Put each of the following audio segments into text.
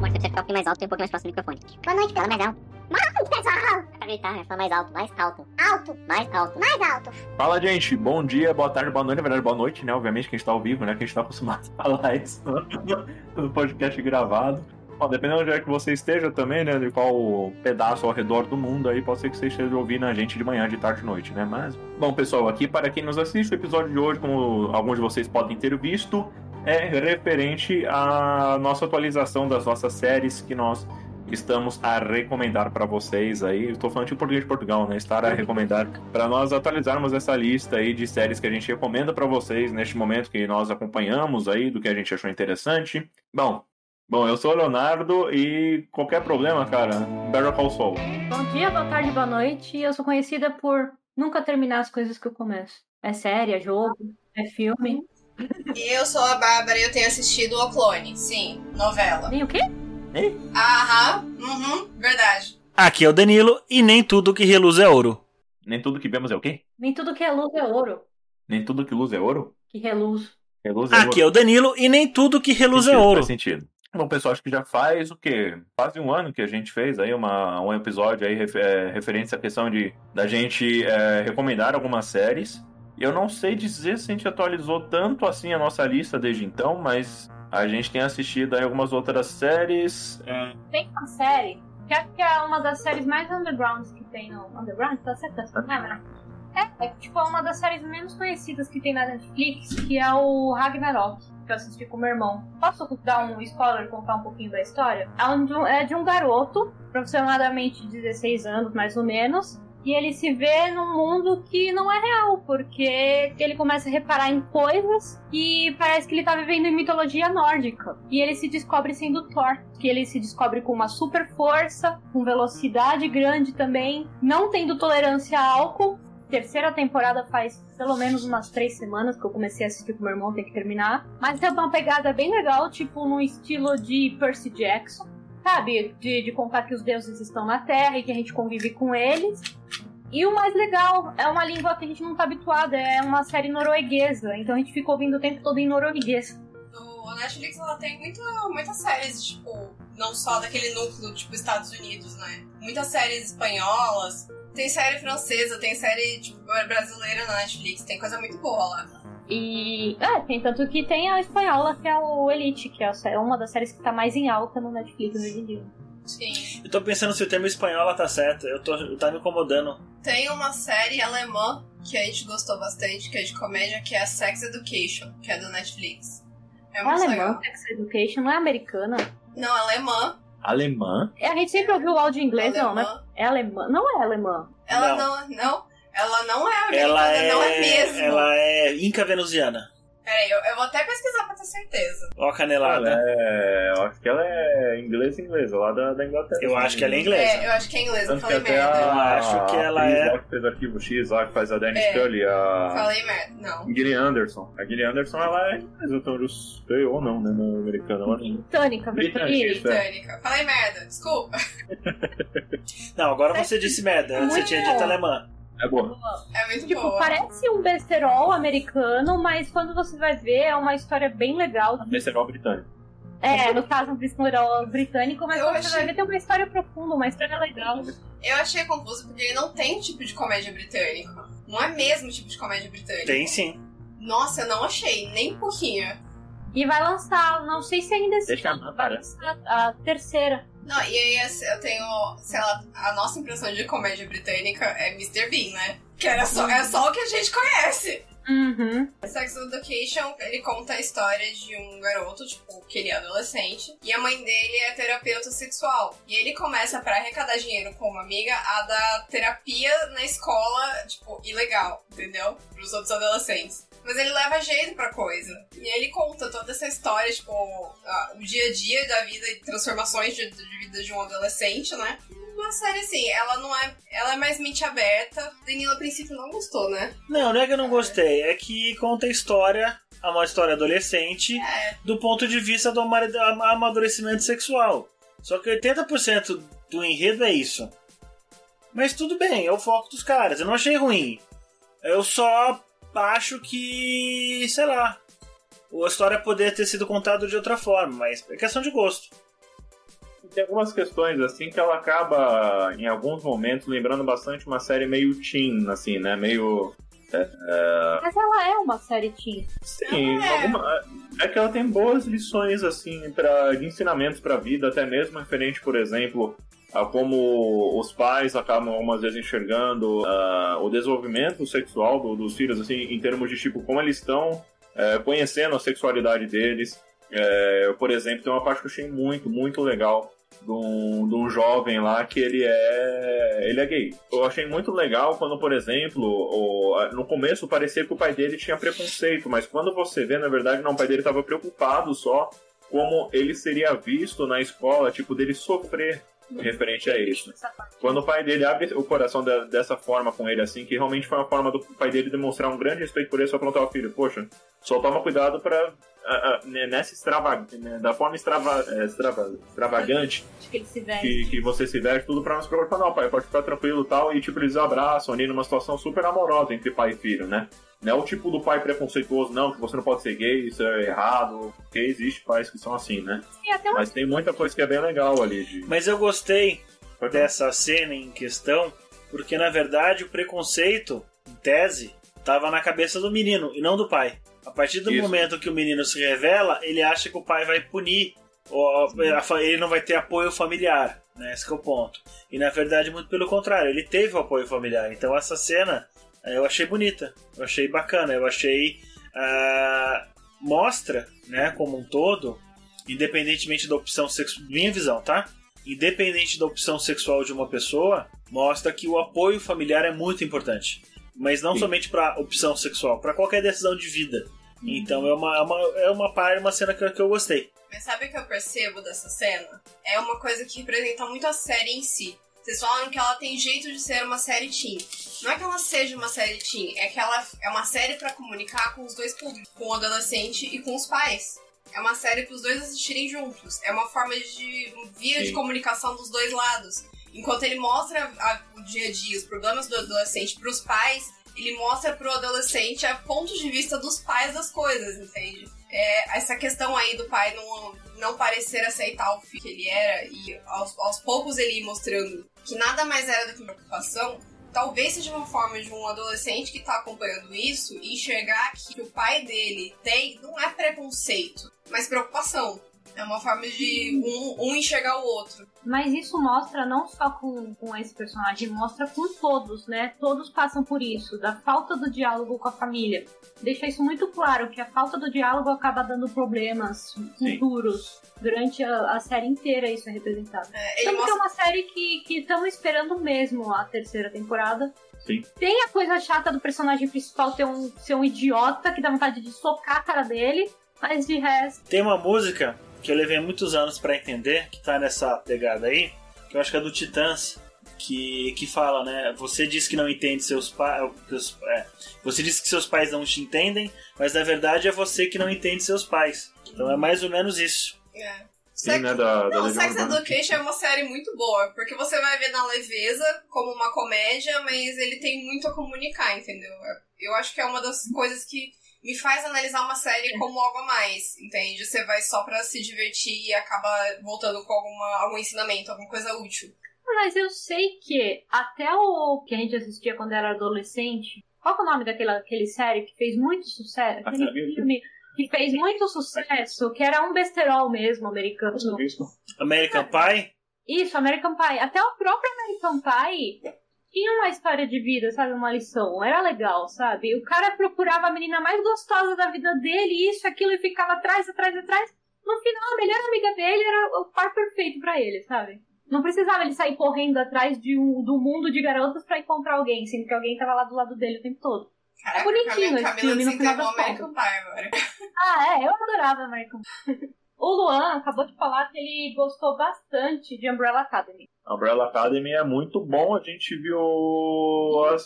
Mostra pra você ficar um pouquinho mais alto e um pouquinho mais próximo do microfone. Boa noite, Fala mais alto. Boa noite, pessoal. É pra gritar, é falar mais alto, mais alto. Alto. Mais alto. Mais alto. Fala, gente. Bom dia, boa tarde, boa noite. Na verdade, boa noite, né? Obviamente que a gente tá ao vivo, né? Que a gente tá acostumado a falar isso no podcast gravado. Bom, dependendo de onde é que você esteja também, né? De qual pedaço ao redor do mundo aí, pode ser que você esteja ouvindo a gente de manhã, de tarde, de noite, né? Mas, bom, pessoal, aqui para quem nos assiste, o episódio de hoje, como alguns de vocês podem ter visto, é referente à nossa atualização das nossas séries que nós estamos a recomendar para vocês aí. Estou falando de português de Portugal, né? Estar a recomendar para nós atualizarmos essa lista aí de séries que a gente recomenda para vocês neste momento que nós acompanhamos aí, do que a gente achou interessante. Bom, bom, eu sou o Leonardo e qualquer problema, cara, Better Call Saul. Bom dia, boa tarde, boa noite. Eu sou conhecida por nunca terminar as coisas que eu começo. É série, é jogo, é filme. E eu sou a Bárbara e eu tenho assistido O Clone. Sim, novela. Nem o quê? Aham, uhum, verdade. Aqui é o Danilo e nem tudo que reluz é ouro. Nem tudo que vemos é o quê? Nem tudo que é luz é ouro. Nem tudo que luz é ouro? Que reluz. Reluz é ouro. Aqui é o Danilo e nem tudo que reluz é Sentido, ouro. Faz sentido. Bom, pessoal, acho que já faz o quê? Quase um ano que a gente fez aí uma, um episódio aí ref- é, referente à questão de da gente é, recomendar algumas séries. Eu não sei dizer se a gente atualizou tanto assim a nossa lista desde então, mas a gente tem assistido aí algumas outras séries. é, Tem uma série, que acho que é uma das séries mais undergrounds que tem no. Underground? Tá certo? Lembra? É, é tipo uma das séries menos conhecidas que tem na Netflix, que é o Ragnarok, que eu assisti com meu irmão. Posso dar um spoiler contar um pouquinho da história? É, de é de um garoto, aproximadamente 16 anos, mais ou menos, e ele se vê num mundo que não é real, porque ele começa a reparar em coisas e parece que ele tá vivendo em mitologia nórdica. E ele se descobre sendo Thor, que ele se descobre com uma super força, com velocidade grande também, não tendo tolerância a álcool. Terceira temporada faz pelo menos umas três semanas que eu comecei a assistir com meu irmão, tem que terminar. Mas é uma pegada bem legal, tipo no estilo de Percy Jackson. Sabe? De, de contar que os deuses estão na Terra e que a gente convive com eles. E o mais legal, é uma língua que a gente não tá habituado, é uma série norueguesa, então a gente fica ouvindo o tempo todo em norueguês. O Netflix ela tem muita, muitas séries, tipo, não só daquele núcleo, tipo, Estados Unidos, né? Muitas séries espanholas. Tem série francesa, tem série tipo, brasileira na Netflix, tem coisa muito boa lá. E. É, tem tanto que tem a espanhola, que é o Elite, que é sé- uma das séries que tá mais em alta no Netflix hoje em dia. Sim. Eu tô pensando se o termo espanhola tá certo. Eu tô, tá me incomodando. Tem uma série alemã que a gente gostou bastante, que é de comédia, que é a Sex Education, que é do Netflix. É É alemã. Sex Education, não é americana. Não, alemã. Alemã. É, A gente sempre ouviu o áudio em inglês, não, né? alemã. É alemã. Não é alemã. Ela Não. não. não, ela não é americana, Ela é. não é mesmo. Ela é inca venusiana. Peraí, eu, eu vou até pesquisar pra ter certeza. Ó a Ela canelada. é, eu acho que ela é inglesa inglesa, lá da, da Inglaterra. Eu acho que ela é inglesa. É, eu acho que é inglês, eu Tanto falei merda. a, Eu acho que ela é- lá que fez Arquivo X, lá que faz a Danny É. Scully, a Falei merda. Não. Gillian Anderson. A Gillian Anderson, ela é inglesa, então eu sei ou não, né, no americano. Ela... Britânica, Britânica, é. Britânica. Falei merda, desculpa. Não, agora você disse merda. Antes você tinha bom. dito alemã. É boa. É muito Tipo, boa. parece um besterol americano, mas quando você vai ver, é uma história bem legal. Besterol britânico. É, no caso, um besterol britânico, mas Eu quando você achei- vai ver, tem uma história profunda, uma história legal. Eu achei confuso porque ele não tem tipo de comédia britânico. Não é mesmo tipo de comédia britânica. Tem sim. Nossa, eu não achei, nem um pouquinho. E vai lançar, não sei se ainda esse Deixa ano, vai lançar a terceira. Não, e aí assim, eu tenho, sei lá, a nossa impressão de comédia britânica é Mr. Bean, né? Que era só, é só o que a gente conhece. Uhum. Sex Education, ele conta a história de um garoto, tipo, que ele é adolescente, e a mãe dele é terapeuta sexual. E ele começa, pra arrecadar dinheiro com uma amiga, a dar terapia na escola, tipo, ilegal, entendeu? Pros outros adolescentes. Mas ele leva jeito pra coisa. E ele conta toda essa história, tipo, a- o dia a dia da vida e transformações de, de vida de um adolescente, né? Uma série assim, ela não é. Ela é mais mente aberta. Danilo, a princípio, não gostou, né? Não, não é que eu não gostei. É que conta a história, é uma história adolescente, É. do ponto de vista do ama- amadurecimento sexual. Só que 80% do enredo é isso. Mas tudo bem, é o foco dos caras. Eu não achei ruim. Eu só acho que, sei lá, a história poderia ter sido contada de outra forma, mas é questão de gosto. Tem algumas questões, assim, que ela acaba, em alguns momentos, lembrando bastante uma série meio teen, assim, né? Meio. É, é... Mas ela é uma série teen. Sim, é. Alguma... é que ela tem boas lições, assim, pra... de ensinamentos pra vida, até mesmo referente, por exemplo, a como os pais acabam algumas vezes enxergando uh, o desenvolvimento sexual do, dos filhos, assim, em termos de tipo como eles estão é, conhecendo a sexualidade deles. É, por exemplo, tem uma parte que eu achei muito, muito legal de um, de um jovem lá que ele é ele é gay. Eu achei muito legal quando, por exemplo, o, no começo parecia que o pai dele tinha preconceito, mas quando você vê, na verdade, não, o pai dele estava preocupado só como ele seria visto na escola, tipo, dele sofrer referente a isso. Quando o pai dele abre o coração de, dessa forma com ele, assim, que realmente foi uma forma do pai dele demonstrar um grande respeito por ele, só perguntar ao filho, poxa, só toma cuidado para nessa extrava, né, da forma extrava, é, extrava, extravagante que, que, que, você se veste, tudo pra não se preocupar, não, pai, pode ficar tranquilo e tal, e tipo, eles abraçam ali numa situação super amorosa entre pai e filho, né? Não é o tipo do pai preconceituoso, não, que você não pode ser gay, isso é errado, porque existe pais que são assim, né? Sim, Mas tem muita coisa que é bem legal ali. De... Mas eu gostei Pode dessa cena em questão, porque na verdade o preconceito, em tese, estava na cabeça do menino e não do pai. A partir do Isso. momento que o menino se revela, ele acha que o pai vai punir, ou ele não vai ter apoio familiar. Né? Esse é o ponto. E na verdade, muito pelo contrário, ele teve o apoio familiar. Então essa cena eu achei bonita, eu achei bacana, eu achei. Uh, mostra, né, como um todo, independentemente da opção sexual. Minha visão, tá? Independente da opção sexual de uma pessoa, mostra que o apoio familiar é muito importante. Mas não Sim. somente para opção sexual, para qualquer decisão de vida. Então é uma, é uma, é uma parte, uma cena que, que eu gostei. Mas sabe o que eu percebo dessa cena? É uma coisa que representa muito a série em si. Vocês falam que ela tem jeito de ser uma série teen. Não é que ela seja uma série teen, é que ela é uma série para comunicar com os dois públicos, com o adolescente e com os pais. É uma série para os dois assistirem juntos. É uma forma de via Sim. de comunicação dos dois lados. Enquanto ele mostra a, o dia a dia, os problemas do adolescente para os pais, ele mostra para o adolescente a ponto de vista dos pais das coisas, entende? É, essa questão aí do pai não, não parecer aceitar o filho que ele era e aos, aos poucos ele ir mostrando que nada mais era do que uma preocupação, talvez seja uma forma de um adolescente que está acompanhando isso enxergar que o pai dele tem não é preconceito, mas preocupação. É uma forma de um, um enxergar o outro. Mas isso mostra não só com, com esse personagem, mostra com todos, né? Todos passam por isso, da falta do diálogo com a família. Deixa isso muito claro, que a falta do diálogo acaba dando problemas futuros. Durante a, a, série inteira isso é representado. É, Tanto mostra... que é uma série que estamos esperando mesmo a terceira temporada. Sim. Tem a coisa chata do personagem principal ter um, ser um idiota que dá vontade de socar a cara dele, mas de resto. Tem uma música que eu levei muitos anos para entender, que tá nessa pegada aí, que eu acho que é do Titãs, que, que fala, né? Você diz que não entende seus pais. É, você diz que seus pais não te entendem, mas na verdade é você que não entende seus pais. Então é mais ou menos isso. É. Sim, Sex... né, da, da não, Sex Education é uma série muito boa, porque você vai ver na leveza como uma comédia, mas ele tem muito a comunicar, entendeu? Eu acho que é uma das coisas que me faz analisar uma série como algo a mais, entende? Você vai só pra se divertir e acaba voltando com alguma, algum ensinamento, alguma coisa útil. Mas eu sei que até o que a gente assistia quando era adolescente, qual é o nome daquela aquele série que fez muito sucesso? Aquele filme que fez muito sucesso, que era um besterol mesmo americano. American Pie? Isso, American Pie. Até o próprio American Pie tinha uma história de vida, sabe? Uma lição. Era legal, sabe? O cara procurava a menina mais gostosa da vida dele, isso, aquilo, e ficava atrás, atrás, atrás. No final, a melhor amiga dele era o par perfeito para ele, sabe? Não precisava ele sair correndo atrás de um, do mundo de garotas para encontrar alguém, sendo que alguém tava lá do lado dele o tempo todo. Caraca, é bonitinho esse filme no final das American Pie agora. Ah, é? Eu adorava American Pie. O Luan acabou de falar que ele gostou bastante de Umbrella Academy. Umbrella Academy é muito bom. A gente viu a,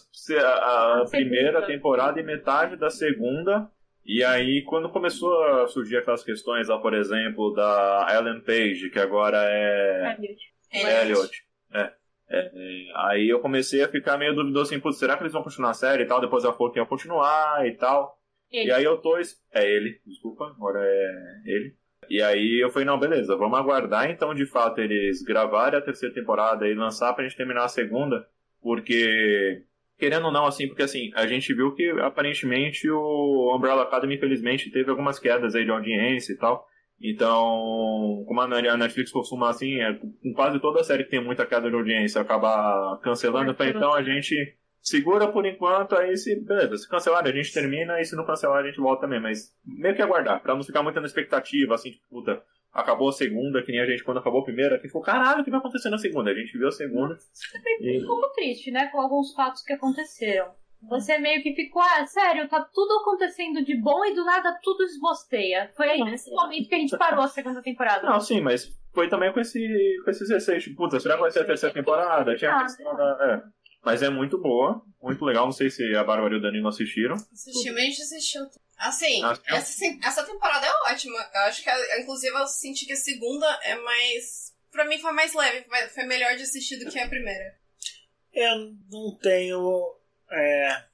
a, a primeira temporada e metade da segunda. E aí, quando começou a surgir aquelas questões lá, por exemplo, da Ellen Page, que agora é. Elliot. Elliot. É. É, é, aí eu comecei a ficar meio duvidoso assim, putz, será que eles vão continuar a série e tal? Depois ela falou que ia continuar e tal. Ele. E aí eu tô. É ele, desculpa, agora é ele. E aí eu falei, não, beleza, vamos aguardar então de fato eles gravarem a terceira temporada e lançar pra gente terminar a segunda, porque. Querendo ou não, assim, porque assim, a gente viu que aparentemente o Umbrella Academy, infelizmente, teve algumas quedas aí de audiência e tal. Então, como a Netflix costuma, assim, é, com quase toda a série que tem muita queda de audiência, acaba cancelando, então a gente segura por enquanto, aí se, beleza, se cancelar a gente termina, e se não cancelar a gente volta também, mas meio que aguardar, pra não ficar muito na expectativa, assim, tipo, puta, acabou a segunda, que nem a gente quando acabou a primeira, que ficou, caralho, o que vai acontecer na segunda? A gente viu a segunda. e... um pouco triste, né, com alguns fatos que aconteceram. Você meio que ficou, ah, sério, tá tudo acontecendo de bom e do nada tudo esbosteia. Foi aí nesse momento que a gente parou a segunda temporada. Não, sim, mas foi também com, esse, com esses receios. Tipo, puta, será que vai ser a terceira temporada? Tinha a questão da. É. Mas é muito boa, muito legal. Não sei se a Bárbara e o Danilo assistiram. Assisti, mas a gente assistiu. Assim, essa, essa temporada é ótima. Eu acho que, inclusive, eu senti que a segunda é mais. Pra mim foi mais leve, foi melhor de assistir do que a primeira. Eu não tenho é...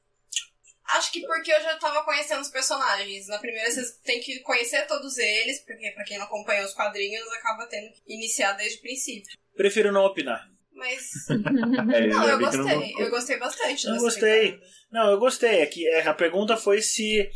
Acho que porque eu já tava conhecendo os personagens. Na primeira você tem que conhecer todos eles, porque pra quem não acompanha os quadrinhos, acaba tendo que iniciar desde o princípio. Prefiro não opinar. Mas. é, não, eu gostei. Eu gostei bastante. Eu gostei. Temporada. Não, eu gostei. Aqui, é, a pergunta foi se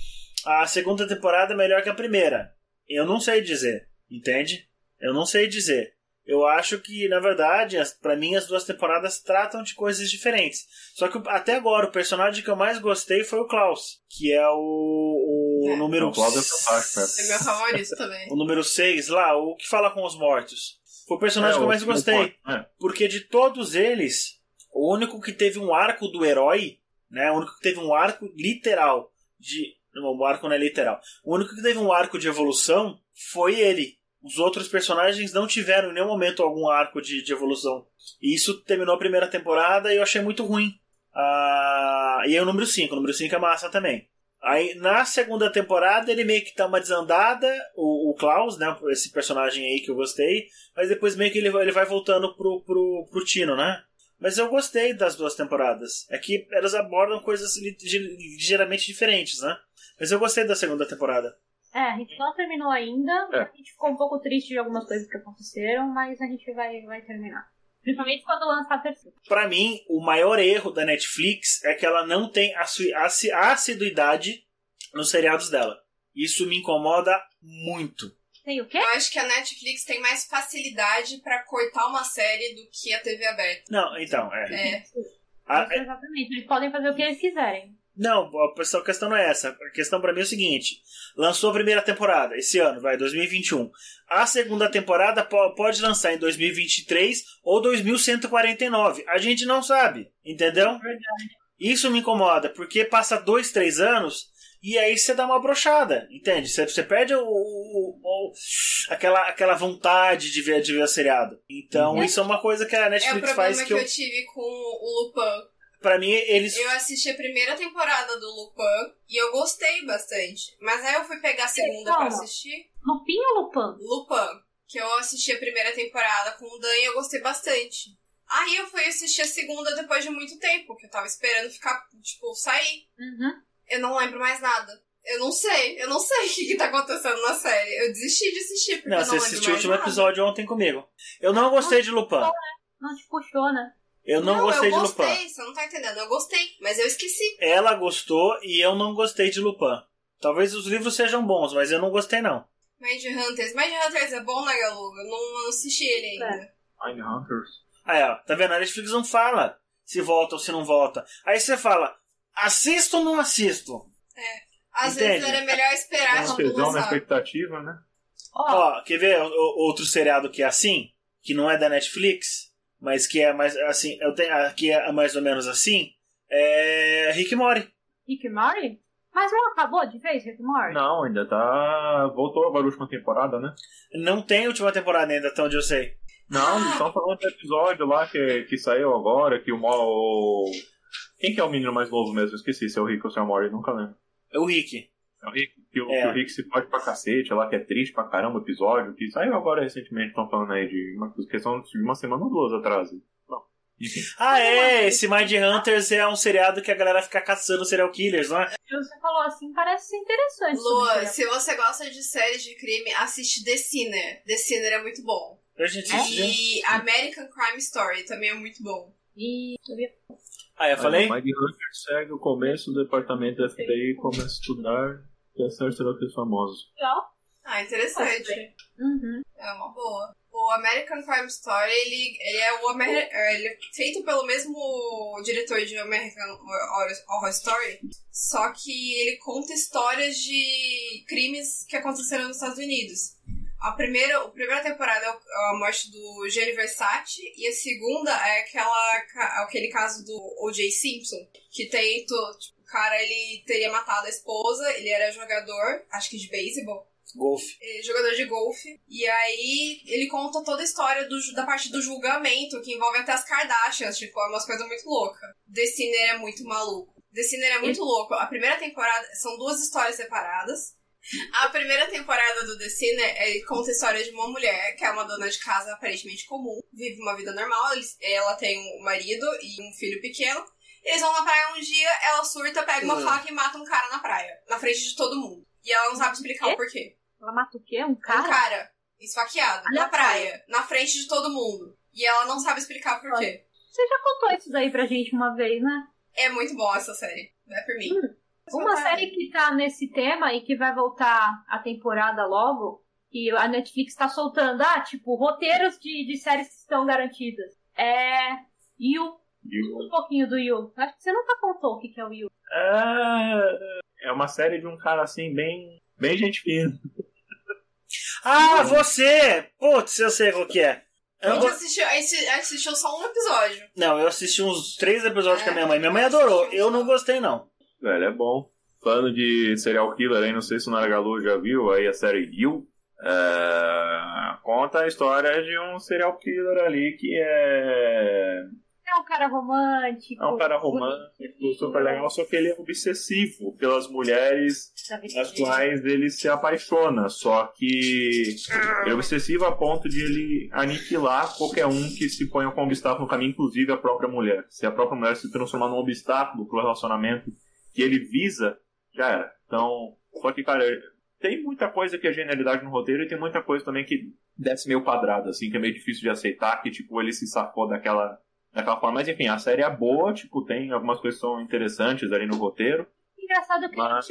a segunda temporada é melhor que a primeira. Eu não sei dizer. Entende? Eu não sei dizer. Eu acho que, na verdade, para mim as duas temporadas tratam de coisas diferentes. Só que até agora o personagem que eu mais gostei foi o Klaus, que é o, o é. número. O Klaus é fantástico, é. é meu favorito também. O número 6 lá, o que fala com os mortos. Foi o personagem é, que eu mais gostei. É. Porque de todos eles, o único que teve um arco do herói, né? O único que teve um arco literal de. Não, o arco não é literal. O único que teve um arco de evolução foi ele os outros personagens não tiveram em nenhum momento algum arco de, de evolução. E isso terminou a primeira temporada e eu achei muito ruim. Ah, e aí o número 5, o número 5 é massa também. Aí na segunda temporada ele meio que dá uma desandada, o, o Klaus, né? Esse personagem aí que eu gostei, mas depois meio que ele, ele vai voltando pro, pro, pro Tino, né? Mas eu gostei das duas temporadas. É que elas abordam coisas ligeiramente diferentes, né? Mas eu gostei da segunda temporada. É, a gente não terminou ainda. É. A gente ficou um pouco triste de algumas coisas que aconteceram, mas a gente vai, vai terminar. Principalmente quando lançar a terceira. Pra mim, o maior erro da Netflix é que ela não tem a assiduidade nos seriados dela. Isso me incomoda muito. Tem o quê? Eu acho que a Netflix tem mais facilidade para cortar uma série do que a TV aberta. Não, então, é. é. A, exatamente. Eles podem fazer o que eles quiserem. Não, a questão não é essa. A questão para mim é o seguinte: lançou a primeira temporada esse ano, vai 2021. A segunda temporada pode lançar em 2023 ou 2149. A gente não sabe, entendeu? Verdade. Isso me incomoda, porque passa dois, três anos e aí você dá uma brochada, entende? Você, você perde o, o, o, aquela, aquela vontade de ver, de ver o seriado. Então, uhum. isso é uma coisa que a Netflix é faz que, que eu... eu tive com o Lupin Pra mim, eles. Eu assisti a primeira temporada do Lupin e eu gostei bastante. Mas aí eu fui pegar a segunda pra assistir. Lupin ou Lupin? Lupin. Que eu assisti a primeira temporada com o Dan e eu gostei bastante. Aí eu fui assistir a segunda depois de muito tempo, que eu tava esperando ficar, tipo, sair. Uhum. Eu não lembro mais nada. Eu não sei, eu não sei o que, que tá acontecendo na série. Eu desisti de assistir, porque não, eu não você assistiu o último nada. episódio ontem comigo. Eu não gostei de Lupin. Não te puxou, né? Eu não, não gostei eu de gostei, Lupin. Você não tá entendendo. Eu gostei, mas eu esqueci. Ela gostou e eu não gostei de Lupin. Talvez os livros sejam bons, mas eu não gostei, não. Mind Hunters. Mind Hunters é bom, né, Galuga? Eu não, não assisti ele ainda. É. Mind Hunters. Aí, ó. Tá vendo? A Netflix não fala se volta ou se não volta. Aí você fala, assisto ou não assisto? É. Às Entende? vezes era melhor esperar quando lançar. uma expectativa, né? Ó, oh. quer ver outro seriado que é assim? Que não é da Netflix? Mas que é mais assim, eu tenho, que é mais ou menos assim, é Rick Mori. Rick Mori? Mas não acabou de vez, Rick Mori? Não, ainda tá. Voltou agora a última temporada, né? Não tem última temporada ainda, até onde eu sei. Não, eles estão falando do episódio lá que, que saiu agora, que o, o. Quem que é o menino mais novo mesmo? Esqueci se é o Rick ou se é o Mori, nunca lembro. É o Rick. É o Rick, que o, é. que o Rick se pode pra cacete, lá que é triste pra caramba o episódio, que saiu agora recentemente, estão falando aí de uma questão de uma semana ou duas atrás. Não. Enfim. Ah, é, esse Mind Hunters é um seriado que a galera fica caçando serial killers, não é? Você falou assim, parece ser interessante. Lua, se você gosta de séries de crime, assiste The Sinner. The Sinner é muito bom. A gente assistiu. E American Crime Story também é muito bom. E Ah, eu falei? Mike Hunter segue o começo do departamento da FBI e começa a estudar e acerta aqueles famosos. legal. Ah, interessante. Uhum. É uma boa. O American Crime Story, ele, ele é o Amer... ele é feito pelo mesmo diretor de American Horror, Story, só que ele conta histórias de crimes que aconteceram nos Estados Unidos. A primeira, a primeira temporada é o- a morte do Gianni Versace e a segunda é aquela, ca- aquele caso do O.J. Simpson, que tem, to- tipo, cara ele teria matado a esposa, ele era jogador, acho que de beisebol, Golfe. eh, jogador de golfe. E aí ele conta toda a história do, da parte do julgamento, que envolve até as Kardashians, tipo, é umas coisas muito loucas. The Sinner é muito maluco. The Sinner é muito louco. A primeira temporada são duas histórias separadas. A primeira temporada do The Sinner, ele conta a história de uma mulher que é uma dona de casa aparentemente comum, vive uma vida normal, ela tem um marido e um filho pequeno. Eles vão na praia um dia, ela surta, pega uma Uhum. faca e mata um cara na praia, na frente de todo mundo. E ela não sabe explicar o porquê. Ela mata o quê? Um Um cara? cara esfaqueado na praia, na frente de todo mundo. E ela não sabe explicar por quê. Você já contou isso daí pra gente uma vez, né? É muito bom essa série. Não é por mim. Hum. Uma série que tá nesse tema e que vai voltar a temporada logo, e a Netflix tá soltando, ah, tipo, roteiros de, de séries que estão garantidas. É. You. O- Um pouquinho do You. Acho que você nunca contou o que é o You. É, é uma série de um cara assim, bem, bem gente fina. Ah, você! Putz, eu sei qual que é. A Eu gente assistiu, assistiu só um episódio. Não, eu assisti uns três episódios com a minha mãe. Minha mãe adorou. Eu não gostei, não. Velho, é bom. Falando de serial killer aí, não sei se o Naragalu já viu aí a série You. É, conta a história de um serial killer ali que é, É um cara romântico. é um cara romântico, super legal, só que ele é obsessivo pelas mulheres Da vida as dele. quais ele se apaixona, só que é obsessivo a ponto de ele aniquilar qualquer um que se ponha como obstáculo no caminho, inclusive a própria mulher. Se a própria mulher se transformar num obstáculo pro relacionamento que ele visa, já era. Então, só que, cara, tem muita coisa que é genialidade no roteiro e tem muita coisa também que desce meio quadrado, assim, que é meio difícil de aceitar, que, tipo, ele se sacou daquela, daquela forma. Mas, enfim, a série é boa, tipo, tem algumas coisas que são interessantes ali no roteiro, Engraçado que mas...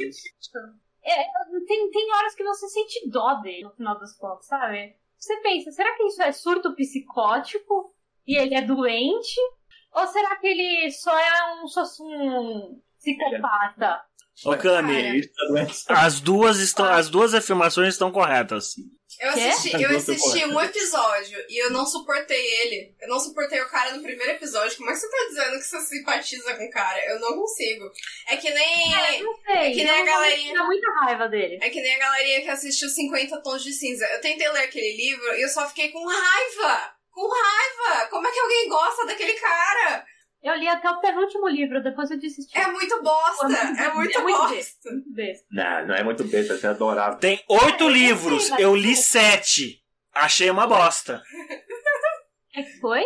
É, tem, tem horas que você sente dó dele, no final das contas, sabe? Você pensa, será que isso é surto psicótico? E ele é doente? Ou será que ele só é um, só um psicopata? Ô, É doença. as duas, estão, as duas afirmações estão corretas. Eu Quê? assisti, eu assisti um episódio e eu não suportei ele. Eu não suportei o cara no primeiro episódio. Como é que você tá dizendo que você simpatiza com o cara? Eu não consigo. É que nem. Não sei, É que nem eu a galerinha. Dá muita raiva dele. É que nem a galerinha que assistiu 50 Tons de Cinza. Eu tentei ler aquele livro e eu só fiquei com raiva! Com raiva! Como é que alguém gosta daquele cara? Eu li até o penúltimo livro, depois eu desisti. É muito bosta! É muito É muito bosta! Muito besta. Não, não é muito besta, é adorável. Tem oito eu livros, sei, mas- eu li sete. Achei uma bosta. O que foi?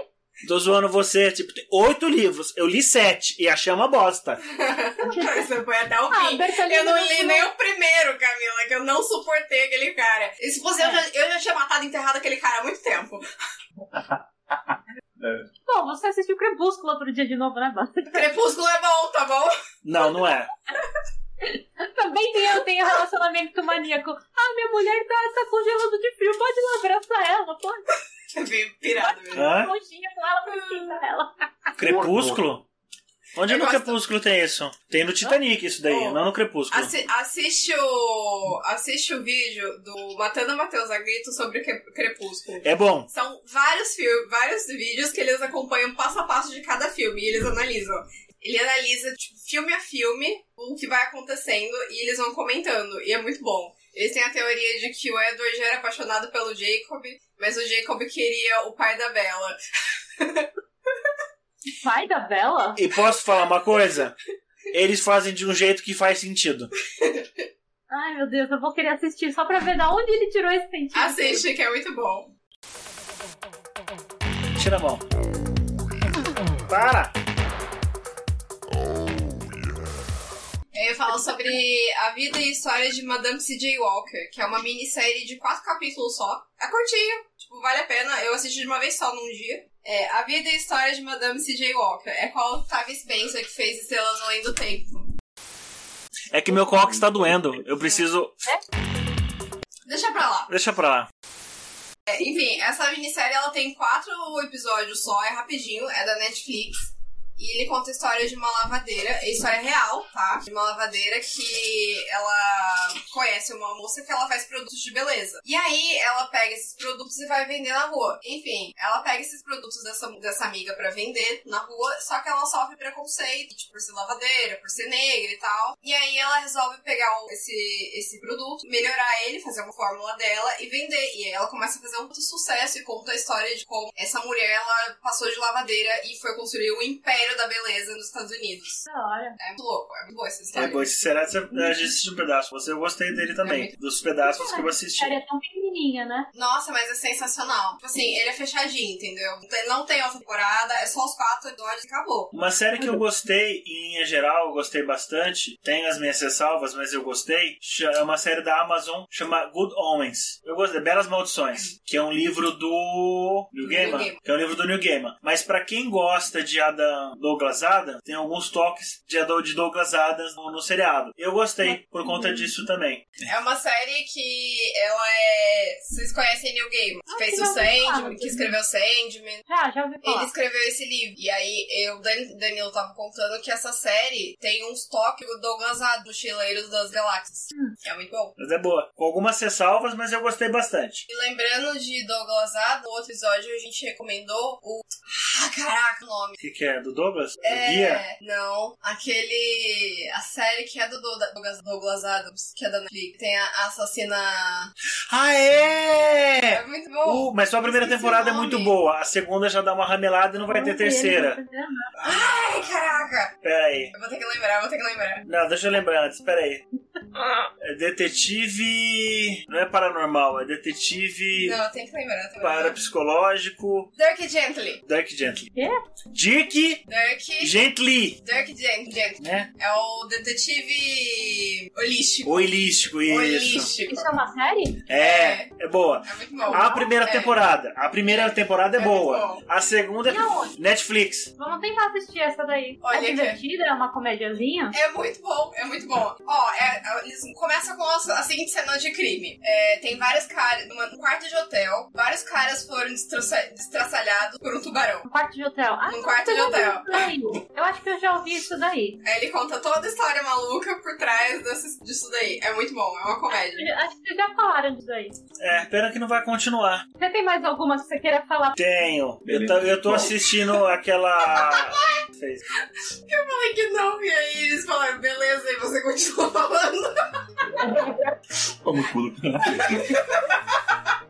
Tô zoando você, tipo, tem oito livros, eu li sete e achei uma bosta. Você foi até o Ah, fim. Bertolini Eu não não- li nem o primeiro, Camila, que eu não suportei aquele cara. E se fosse eu, já, eu já tinha matado e enterrado aquele cara há muito tempo. Bom, você assistiu Crepúsculo outro dia de novo, né, Basta? Crepúsculo é bom, tá bom? Não, não é. Também tem, eu tenho relacionamento maníaco. Ah, minha mulher tá, tá congelando de frio, pode lá abraçar ela, pode. Meio pirado mesmo. Hã? Conchinha com ela pra esquentar ela. Crepúsculo? Onde Eu no gosto- Crepúsculo tem isso? Tem no Titanic isso daí, Oh. não no Crepúsculo. Assi- assiste o. Assiste o vídeo do Matando Matheus a Grito sobre Cre- Crepúsculo. É bom. São vários, fil- vários vídeos que eles acompanham passo a passo de cada filme e eles analisam. Ele analisa tipo, filme a filme o que vai acontecendo e eles vão comentando. E é muito bom. Eles têm a teoria de que o Edward já era apaixonado pelo Jacob, mas o Jacob queria o pai da Bella. Pai da Bela? E posso falar uma coisa? Eles fazem de um jeito que faz sentido. Ai, meu Deus, eu vou querer assistir só pra ver da onde ele tirou esse sentido. Assiste, que é muito bom. Tira a mão. Para! Eu ia falar sobre a vida e história de Madame C.J. Walker, que é uma minissérie de quatro capítulos só. É curtinho, tipo, vale a pena. Eu assisti de uma vez só num dia. É, a vida e história de Madame C.J. Walker. É a Octavia Spencer que fez Estrelas no Além do Tempo. É que meu cox está doendo. Eu preciso. Deixa pra lá. Deixa pra lá. É, enfim, essa minissérie ela tem quatro episódios só, é rapidinho, é da Netflix. E ele conta a história de uma lavadeira, é história real, tá? De uma lavadeira que ela conhece uma moça que ela faz produtos de beleza. E aí ela pega esses produtos e vai vender na rua. Enfim, ela pega esses produtos dessa, dessa amiga para vender na rua, só que ela sofre preconceito, tipo, por ser lavadeira, por ser negra e tal. E aí ela resolve pegar esse, esse produto, melhorar ele, fazer uma fórmula dela e vender. E aí ela começa a fazer um sucesso e conta a história de como essa mulher ela passou de lavadeira e foi construir um império da beleza nos Estados Unidos. Da hora. É muito louco, é muito boa essa É, história. será que a gente assistiu um pedaço? Você eu gostei dele também. muito- Dos pedaços que eu assisti. Ela é tão pequenininha, né? Nossa, mas é sensacional. Tipo assim, ele é fechadinho, entendeu? Não tem- outra temporada, é só os quatro episódios e acabou. Uma série que eu gostei, em linha geral, eu gostei bastante. Tem as minhas ressalvas, mas eu gostei. É uma série da Amazon, chama Good Omens. Eu gostei, Belas Maldições, que é um livro do New Neil Gaiman. Gaiman. Que é um livro do New Gaiman. Mas pra quem gosta de Adam Douglas Adams, tem alguns toques de de Douglas Adams no, no seriado. Eu gostei por conta disso também. É uma série que ela é. Vocês conhecem Neil Gaiman? Que Ah, fez o Sandman, que escreveu Sandman. Já, já ouvi Ele falar. escreveu esse livro. E aí, eu, Dan- Danilo tava contando que essa série tem uns toques do Douglas Adams, Mochileiros das Galáxias. Hum. É muito bom. Mas é boa. Com algumas ressalvas, mas eu gostei bastante. E lembrando de Douglas Adams, no outro episódio a gente recomendou o. Ah, caraca, o nome. O que, que é? Do Douglas? Do Guia? É, não. Aquele. A série que é do Douglas, Douglas Adams, que é da Netflix. Tem a assassina. Ah, é! É muito bom. Uh, mas só a primeira Esqueci temporada é muito boa. A segunda já dá uma ramelada e não vai ter terceira. Ai, caraca. Pera aí. Eu vou ter que lembrar, vou ter que lembrar. Não, deixa eu lembrar antes, pera aí. É detetive. Não é paranormal, é detetive Não, eu tenho que lembrar. eu tenho que lembrar. parapsicológico. Dirk Gently. Dirk Gently. Quê? Dick Dirk. Gently, Dirk Gent- Gently. né? É o detetive holístico. Holístico, isso. Holístico. Isso é uma série? É, é boa. É muito bom. A primeira É. temporada. A primeira temporada é É boa. A segunda é Netflix. Vamos tentar assistir essa daí. Olha é que- divertida? É uma comédiazinha? É muito bom, é muito bom. Ó, é, é, eles começam com a, a seguinte cena de crime. É, tem vários caras, num quarto de hotel, vários caras foram destraçalhados por um tubarão. Um quarto de hotel. Ah, Num quarto eu de hotel. Eu acho que eu já ouvi isso daí. Aí ele conta toda a história maluca por trás desse, disso daí. É muito bom, é uma comédia. Acho que vocês já falaram disso daí. É, pena que não vai continuar. Você tem mais alguma que você queira falar? Tenho. Eu tô, eu tô assistindo aquela. Fez. Eu falei que não, e aí eles falaram, beleza, e você continua falando. Como tudo.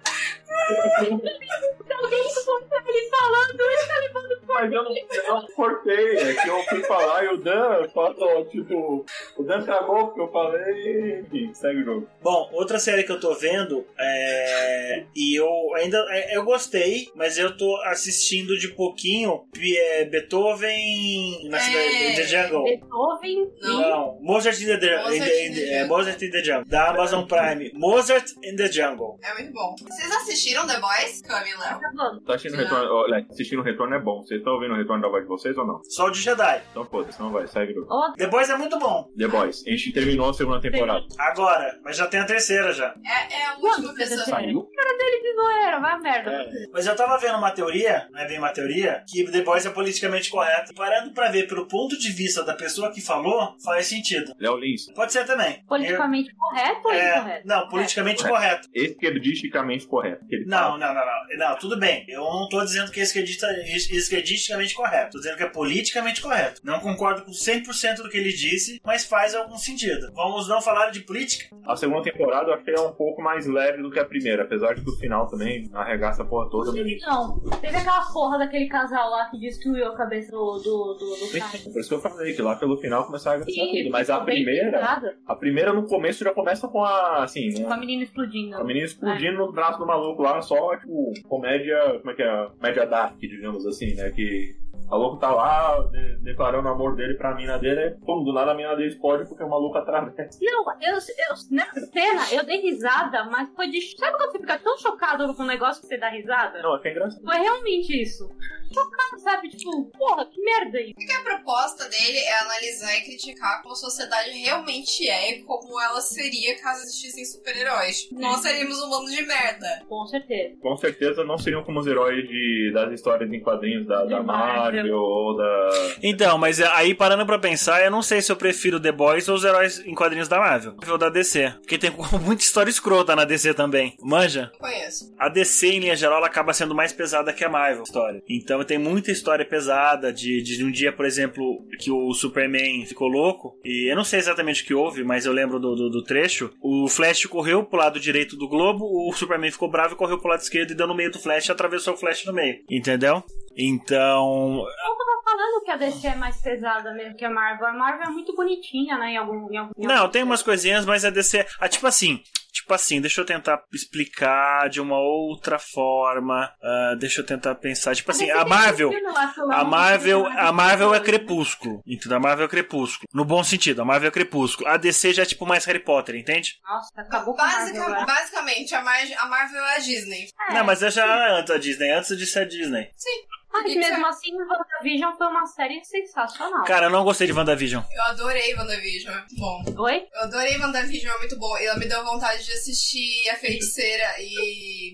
Alguém ele falando, ele tá levando Mas eu não, eu não cortei, é que eu fui falar e o Dan falou, tipo, o Dan cagou porque eu falei e enfim, segue o jogo. Bom, outra série que eu tô vendo é. E eu ainda. é, Eu gostei, mas eu tô assistindo de pouquinho é, Beethoven na É. cidade in the Jungle. Beethoven Não. Não, Mozart in the, Mozart in the- in in the the- é, Jungle. Mozart in the Jungle, da Amazon Prime. Mozart in the Jungle. É muito bom. Vocês assistiram The Boys, Cami Léo? Tá. Tá assistindo o retorno? Olha, assistindo o retorno é bom. Vocês estão ouvindo o retorno da voz de vocês ou não? Só o de Jedi. Então foda-se, não vai, segue o jogo. Ô, Depois é muito bom. The Boys. A gente terminou a segunda temporada. Agora, mas já tem a terceira já. É, é a última Quando você pessoa. Saiu? ele de zoeira, vai a merda. Mas eu tava vendo uma teoria, não é bem uma teoria, que The Boys é politicamente correto. E parando pra ver pelo ponto de vista da pessoa que falou, faz sentido. Léo Lins. Pode ser também. Politicamente correto ou Eu- é, incorreto? Não, politicamente Correto. correto. Esquerdisticamente correto. Que ele Não, fala. não, não, não. Não, tudo bem. Eu não tô dizendo que é esquerdisticamente correto. Tô dizendo que é politicamente correto. Não concordo com 100% do que ele disse, mas faz algum sentido. Vamos não falar de política? A segunda temporada eu achei é um pouco mais leve do que a primeira, apesar de que o final também arregaça a porra toda. Não, teve aquela porra daquele casal lá que destruiu a cabeça do, do, do, do cara. Por isso que eu falei que lá pelo final começou a arregaçar Sim, tudo. Mas a primeira, a primeira no começo já começa com a, assim, Com a um- menina explodindo. a menina explodindo no braço do maluco lá, só, tipo, comédia, como é que é? Comédia dark, digamos assim, né? Que O maluco tá lá de, declarando o amor dele pra mina dele, pum, do nada a mina dele explode porque o maluco atravessa. Não, eu, eu, nessa cena eu dei risada, mas foi de. Sabe quando você fica tão chocado com um negócio que você dá risada? Não, é que é engraçado. Foi realmente isso. Chocado, sabe? Tipo, porra, que merda isso. Porque a proposta dele é analisar e criticar como a sociedade realmente é e como ela seria caso existissem super-heróis. Nós seríamos um bando de merda. Com certeza. Com certeza não seriam como os heróis de, das histórias em quadrinhos da, da Marvel. Marvel ou da. Então, mas aí parando pra pensar, eu não sei se eu prefiro The Boys ou os heróis em quadrinhos da Marvel. Ou da DC. Porque tem muita história escrota na DC também. Manja? Não conheço. A DC, em linha geral, ela acaba sendo mais pesada que a Marvel. História. Então tem muita história pesada de, de um dia, por exemplo, que o Superman ficou louco. E eu não sei exatamente o que houve, mas eu lembro do, do, do trecho. O Flash correu pro lado direito do globo, o Superman ficou bravo e correu pro lado esquerdo e deu no meio do Flash e atravessou o Flash no meio. Entendeu? Então, falando que a DC é mais pesada mesmo que a Marvel. A Marvel é muito bonitinha, né? Em algum. Em algum Não, tem umas coisinhas, mas a DC. Ah, tipo assim. Tipo assim, deixa eu tentar explicar de uma outra forma. ah, deixa eu tentar pensar. Tipo assim, a Marvel. A Marvel, a Marvel é crepúsculo. Entendeu? A Marvel é crepúsculo. No bom sentido, a Marvel é crepúsculo. A DC já é tipo mais Harry Potter, entende? Nossa, acabou com a Marvel Basica- basicamente, a, Mar a Marvel é a Disney. É. Não, mas é já antes da Disney, antes de ser a Disney. Mas que mesmo assim, WandaVision foi uma série sensacional. Cara, eu não gostei de WandaVision. Eu adorei WandaVision, é muito bom. Oi? Eu adorei WandaVision, é muito bom. E ela me deu vontade de assistir A Feiticeira e.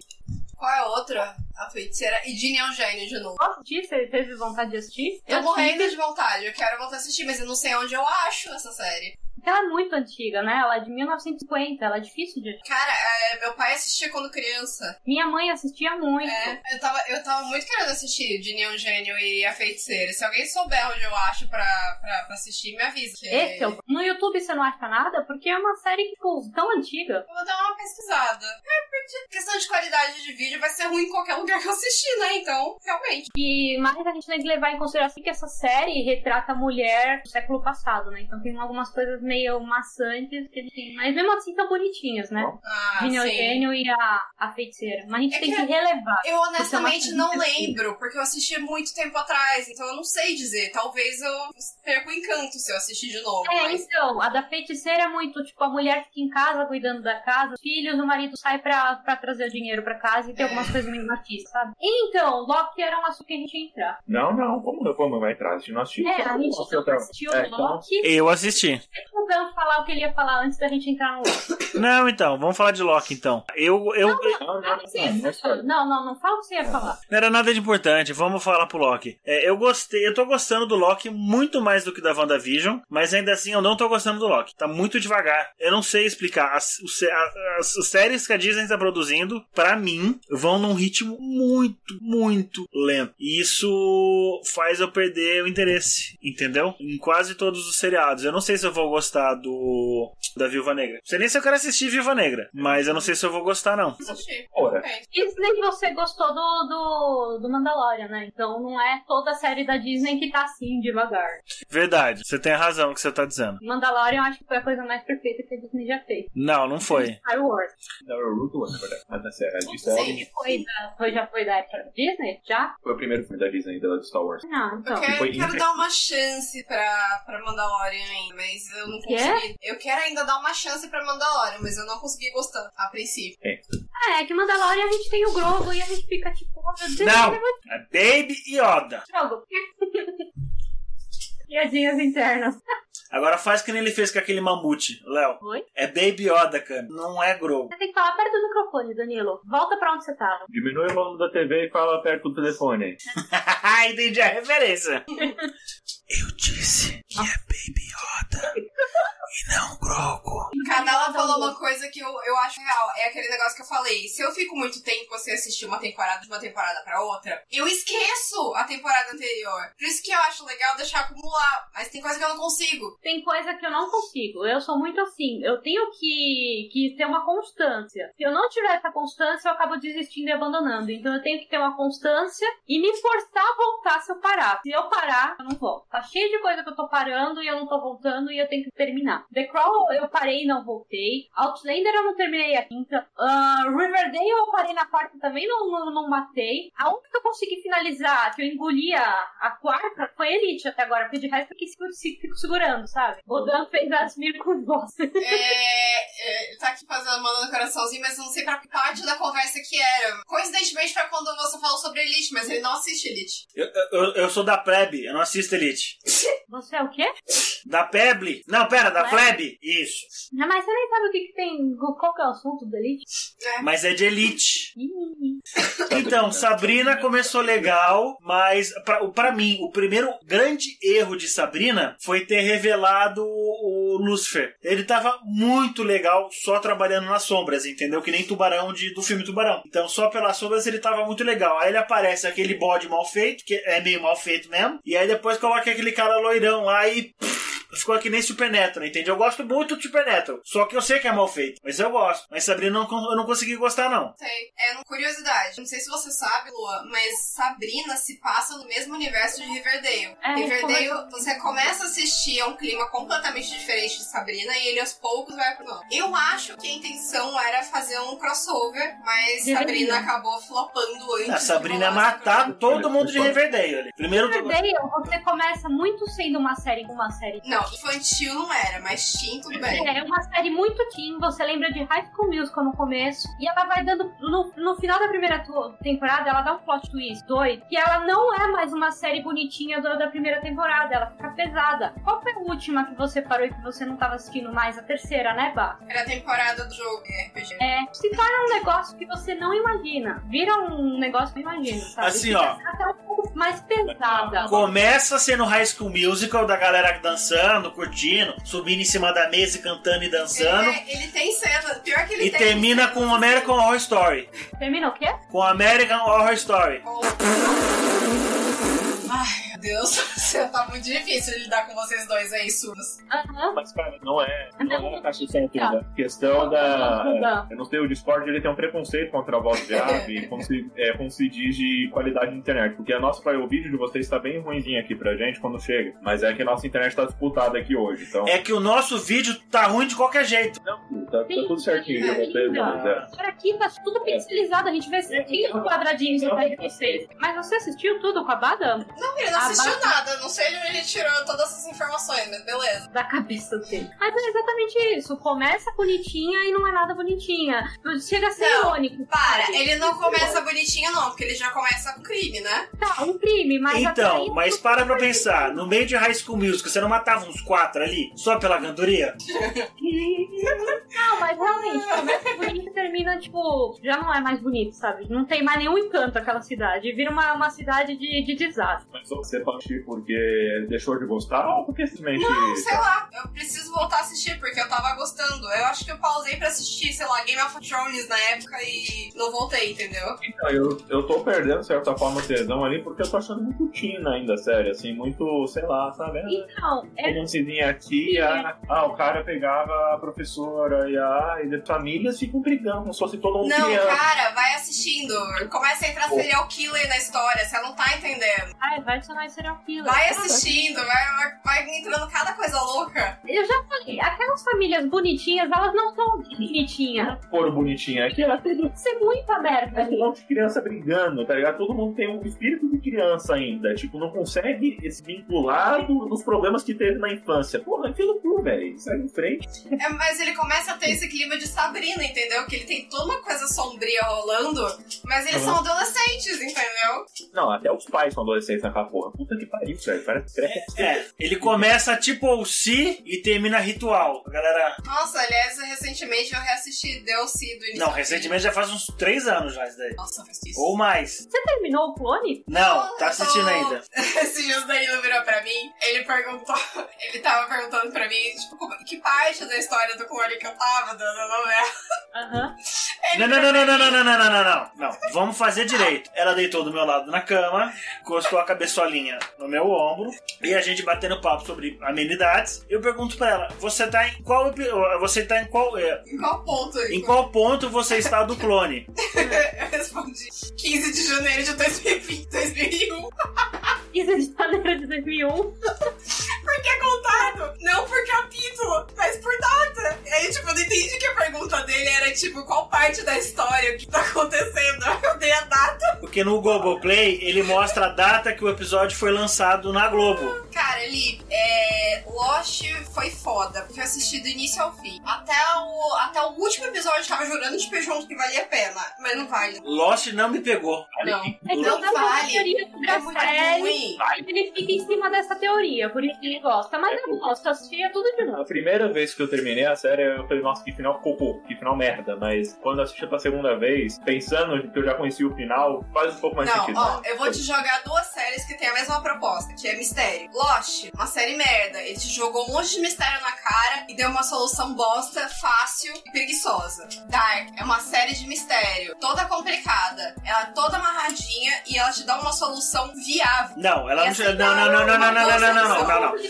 Qual é a outra? A Feiticeira e Ginny é um gênio de novo. Posso assistir? Você teve vontade de assistir? Tô Eu morrendo tive. de vontade, eu quero voltar a assistir, mas eu não sei onde eu acho essa série. Ela é muito antiga, né? Ela é de 1950, ela é difícil de Cara, é, meu pai assistia quando criança. Minha mãe assistia muito. É, eu tava, eu tava muito querendo assistir é um gênio e A Feiticeira. Se alguém souber onde eu acho pra, pra, pra assistir, me avisa. que- Esse é. No YouTube você não acha nada, porque é uma série, tipo, tão antiga. Eu vou dar uma pesquisada. É, porque questão de qualidade de vídeo vai ser ruim em qualquer lugar que eu assistir, né? Então, realmente. E mais a gente tem que levar em consideração que essa série retrata a mulher do século passado, né? Então tem algumas coisas meio maçantes que eles têm. Mas mesmo assim tão bonitinhas, né? Ah, Ginny é o sim. gênio e a, a feiticeira. Mas a gente É tem que que relevar. Eu honestamente é não lembro, porque eu assisti muito tempo atrás, então eu não sei dizer. Talvez eu perca o encanto se eu assistir de novo. É, mas... então, a da feiticeira é muito, tipo, a mulher fica em casa cuidando da casa, os filhos, o marido sai pra, pra trazer o dinheiro pra casa e tem É. algumas coisas meio machistas, sabe? Então, Loki era um assunto que a gente ia entrar. Não, não, como, como vai entrar? A gente não assistiu. É, a gente não tá- assistiu é, o então- Loki. Eu assisti. O falar o que ele ia falar antes da gente entrar no Loki. Não, então, vamos falar de Loki então. Eu, eu, Não, não, não, não, Não, não, não fala o que você ia falar. Não era nada de importante, vamos falar pro Loki. É, eu gostei, eu tô gostando do Loki muito mais do que da WandaVision, mas ainda assim eu não tô gostando do Loki. Tá muito devagar. Eu não sei explicar. As, o sé- a- as, as séries que a Disney tá produzindo, pra mim, vão num ritmo muito, muito lento. E isso faz eu perder o interesse, entendeu? Em quase todos os seriados. Eu não sei se eu vou gostar do da Viúva Negra. Não sei nem se eu quero assistir Viúva Negra, mas eu não sei se eu vou gostar não. Ora. Disney você gostou do, do, do Mandalorian, né? Então não é toda a série da Disney que tá assim, devagar. Verdade, você tem razão no que você tá dizendo. Mandalorian eu acho que foi a coisa mais perfeita que a Disney já fez. Não, não foi. Star Wars. Não, era o Root One, na verdade. Mas na série, a de Sim. série Foi da, foi, já foi da época da Disney? Já? foi o primeiro filme da Disney do Star Wars. Não, então. Eu quero, foi quero dar uma chance pra, pra Mandalorian ainda, mas eu não? Consegui. Eu quero ainda dar uma chance pra Mandalorian, mas eu não consegui gostar a princípio. Ah, é que Mandalorian a gente tem o Grogu e a gente fica tipo, oh meu Deus, Não. vai É Baby Yoda. Grogu. Piadinhas internas. Agora faz que nem ele fez com aquele mamute, Léo. Oi? É Baby Yoda, cara. Não é Grogu. Você tem que falar perto do microfone, Danilo. Volta pra onde você tava. Diminui o volume da TV e fala perto do telefone. Entendi a referência. Eu disse que é Baby Yoda e não Grogu. Cada ela falou uma coisa que eu, eu acho real. É aquele negócio que eu falei. Se eu fico muito tempo você assistir uma temporada de uma temporada pra outra, eu esqueço a temporada anterior. Por isso que eu acho legal deixar acumular. Mas tem coisa que eu não consigo. Tem coisa que eu não consigo. Eu sou muito assim. Eu tenho que, que ter uma constância. Se eu não tiver essa constância, eu acabo desistindo e abandonando. Então eu tenho que ter uma constância e me forçar a voltar se eu parar. Se eu parar, eu não volto. Tá cheio de coisa que eu tô parando e eu não tô voltando e eu tenho que terminar. The Crawl eu parei e não voltei. Outlander eu não terminei a quinta. Uh, Riverdale eu parei na quarta também, não, não, não matei. A única que eu consegui finalizar, que eu engoli a, a quarta, foi Elite até agora, porque de resto eu fico, fico segurando, sabe? O Dan fez as mil curvas. É, é, tá aqui fazendo, mandando coraçãozinho, mas não sei pra que parte da conversa que era. Coincidentemente foi quando você falou sobre Elite, mas ele não assiste Elite. Eu, eu, eu sou da plebe, eu não assisto Elite. Você é o Okay. Da Peble? Não, pera, da plebe? Isso. Não, mas você nem sabe o que, que tem. Qual que é o assunto do Elite? É. Mas é de Elite. Então, Sabrina começou legal, mas pra, pra mim, o primeiro grande erro de Sabrina foi ter revelado o Lucifer. Ele tava muito legal só trabalhando nas sombras, entendeu? Que nem Tubarão de, do filme Tubarão. Então, só pelas sombras ele tava muito legal. Aí ele aparece aquele bode mal feito, que é meio mal feito mesmo, e aí depois coloca aquele cara loirão lá e. pff, Ficou aqui nem Supernatural, entende? Eu gosto muito do Supernatural. Só que eu sei que é mal feito. Mas eu gosto. Mas Sabrina eu não, eu não consegui gostar, não. Sei. É, curiosidade. Não sei se você sabe, Lua, mas Sabrina se passa no mesmo universo de Riverdale. É, Riverdale, começa- você começa a assistir a um clima completamente diferente de Sabrina e ele aos poucos vai pro. Eu acho que a intenção era fazer um crossover, mas De Sabrina acabou flopando antes. A de Sabrina é matar todo mundo de Riverdale ali. Primeiro. Riverdale, você começa muito sendo uma série uma série. Não, infantil não era, mas teen tudo bem. É uma série muito teen, você lembra de High School Musical no começo, e ela vai dando, no, no final da primeira temporada, ela dá um plot twist doido, que ela não é mais uma série bonitinha do- da primeira temporada, ela fica pesada. Qual foi a última que você parou e que você não tava assistindo mais? A terceira, né, Bah? Era a temporada do jogo de RPG. É, se torna um negócio que você não imagina. Vira um negócio que eu imagino, sabe? Assim, Fica ó. Até um pouco mais pesada. Começa sendo High School Musical, da galera dançando, curtindo, subindo em cima da mesa e cantando e dançando. Ele, ele tem cena, pior que ele E tem. termina com American Horror Story. Termina o quê? Com American Horror Story. Ai, meu Deus, você tá muito difícil lidar com vocês dois aí, surdos. Aham. Mas, cara, não é, não é a questão toda. A questão da. Não. Eu não sei, o Discord ele tem um preconceito contra a voz de ave, como se, é, como se diz de qualidade de internet. Porque a nossa, o vídeo de vocês está bem ruimzinho aqui pra gente quando chega. Mas é que a nossa internet tá disputada aqui hoje. Então. É que o nosso vídeo tá ruim de qualquer jeito. Não, tá, tá tudo certinho de vocês, mas é. Por aqui tá tudo pixelizado, a gente vê certinho os quadradinhos atrás de vocês. Mas você assistiu tudo com a Bada? Não, ele não A assistiu Bárbara- nada, não sei de onde ele tirou todas essas informações, mas beleza. Da cabeça dele. Mas é exatamente isso. Começa bonitinha e não é nada bonitinha. Chega a ser Não, irônico. Para, sabe? ele não começa bonitinho não, porque ele já começa com crime, né? Tá, um crime, mas Então, mas para pra pensar, no meio de High School Musical, você não matava uns quatro ali? Só pela cantoria? Não, mas realmente, começa bonito e termina, tipo, já não é mais bonito, sabe? Não tem mais nenhum encanto aquela cidade. Vira uma, uma cidade de, de desastre. Mas você assistir porque deixou de gostar ou porque simplesmente. Não, sei lá, eu preciso voltar a assistir, porque eu tava gostando. Eu acho que eu pausei pra assistir, sei lá, Game of Thrones na época e não voltei, entendeu? Então, eu, eu tô perdendo, de certa forma, o tesão ali porque eu tô achando muito teen ainda, sério. Assim, muito, sei lá, sabe? Então, é romancezinho aqui, a, ah, o cara pegava a professora e a e as famílias ficam brigando, como se fosse todo mundo Não, criança. cara, vai assistindo. Começa a entrar serial killer na história, você não tá entendendo. Ai, vai adicionar serial killer. Vai Cara, assistindo, vai, vai, entrando cada coisa louca. Eu já falei, aquelas famílias bonitinhas, elas não são bonitinhas. Foram bonitinha aqui, ela tem Tem que ser muita merda. um monte de criança brigando, tá ligado? Todo mundo tem um espírito de criança ainda. Tipo, não consegue se vincular do- dos problemas que teve na infância. Porra, enfia no cu, velho. Sai em frente. É, mas ele começa a ter esse clima de Sabrina, entendeu? Que ele tem toda uma coisa sombria rolando, mas eles Uhum. são adolescentes, entendeu? Não, até os pais são adolescentes naquela porra. Puta que pariu, velho. Parece que É, ele começa tipo o si e termina ritual. A galera. Nossa, aliás, recentemente eu reassisti DLC do início. Não, recentemente já faz uns três anos já isso daí. Nossa, faz isso. Ou mais. Você terminou o clone? Não, tá assistindo ainda. Esses dias o Danilo virou pra mim, ele perguntou, ele tava perguntando pra mim, tipo, que parte da história do clone que eu tava da novela. Aham. Ele Não, não, não, não, não, não, não, não, não, não, não. Não, vamos fazer direito. Ela deitou do meu lado na cama, encostou a cabeçolinha no meu ombro e a gente batendo papo sobre amenidades. Eu pergunto pra ela: você tá em qual. Você tá em qual. é, Em qual ponto? Em qual ponto você está do clone? Eu respondi 15 de janeiro de 2020, 2001. 15 de janeiro de 2001. Por que contado? Não por capítulo, mas por data. E aí, tipo, eu não entendi que a pergunta dele tipo, qual parte da história que tá acontecendo. Eu dei a data. Porque no Globoplay ele mostra a data que o episódio foi lançado na Globo. Cara, ele é. Lost foi foda, porque eu assisti do início ao fim. Até o, até o último episódio eu tava jurando de pé junto que valia a pena, mas não vale. Lost não me pegou. Não. É que Não toda vale. teoria É da muito série, ruim. ele fica em cima dessa teoria, por isso que ele gosta. Mas eu gosto, assistia tudo de novo. A primeira vez que eu terminei a série, eu falei, nossa, que final cocô, que final merda. Mas quando eu assisti pela segunda vez, pensando que eu já conhecia o final, faz um pouco mais Não, sentido. ó, eu vou te jogar duas séries que tem a mesma proposta, que é mistério. Lost, uma série merda. Ele te jogou um monte de mistério na cara e deu uma solução bosta, fácil e preguiçosa. Dark é uma série de mistério, toda complicada. Ela é toda amarradinha e ela te dá uma solução viável. Não, ela não. Essa Não, não, não, não, não, não, não, não, não, não, não, não. De interrogação. Não, O não. problema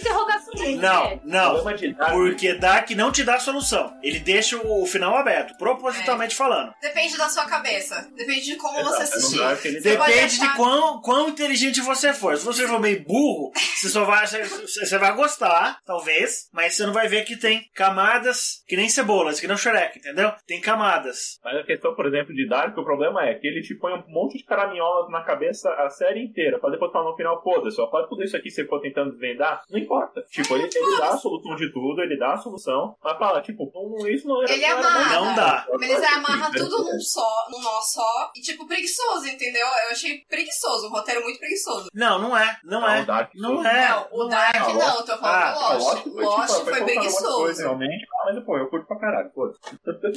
de Dark Porque Dark não te dá solução. Ele deixa o final aberto, propositalmente falando. Depende da sua cabeça. Depende de como Exato, você é no assistir. Você pode Depende de quão, quão inteligente você for. Se você for meio burro, você só vai, você, você vai gostar, talvez, mas você não vai ver que tem camadas que nem cebolas, que nem Shrek, entendeu? Tem camadas. Mas a questão, por exemplo, de Dark, o problema é que ele te põe um monte de caraminholas na cabeça a série inteira, pra depois falar no final, foda-se, só faz tudo isso aqui que você for tentando desvendar, não importa. Tipo, ele, ele dá a solução de tudo, ele dá a solução, mas fala, tipo, não, isso não era Ele não amarra. nada. Não dá. Mas Eles amarram Sim, tudo num só, num nó só. E, tipo, preguiçoso, entendeu? Eu achei preguiçoso, um roteiro muito preguiçoso. Não, não é. Não, Não, é. o Dark Não foi- é. não, o não Dark é. não. não, eu tô falando Ah, do Lost. Lost foi, Lost tipo, foi umas coisas, preguiçoso. realmente, mas, pô, eu curto pra caralho, foda-se.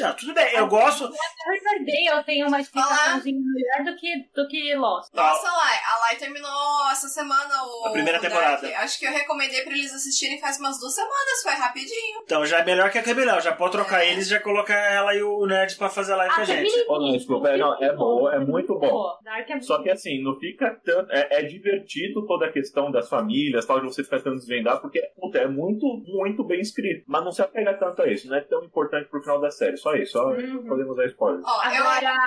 Não, tudo bem, eu gosto. A Riverdale tem uma explicaçãozinha melhor do que, do que Lost. Nossa, Lai, a Lai terminou essa semana o. A primeira o Dark. temporada. Acho que eu recomendei pra eles assistirem faz umas duas semanas, foi rapidinho. Então já é melhor que a Camila. Já pode trocar eles e já colocar ela e o Nerd pra fazer live com a gente. Ô, não, desculpa, é, não, é bom, é muito bom. É Só que assim, não fica tanto. É, é divertido toda a questão das famílias, tal, de você ficar tentando desvendar, porque puta, é muito, muito bem escrito. Mas não se apega tanto a isso, não é tão importante pro final da série. Só isso, só Uhum. podemos dar spoiler. Ó, eu Agora,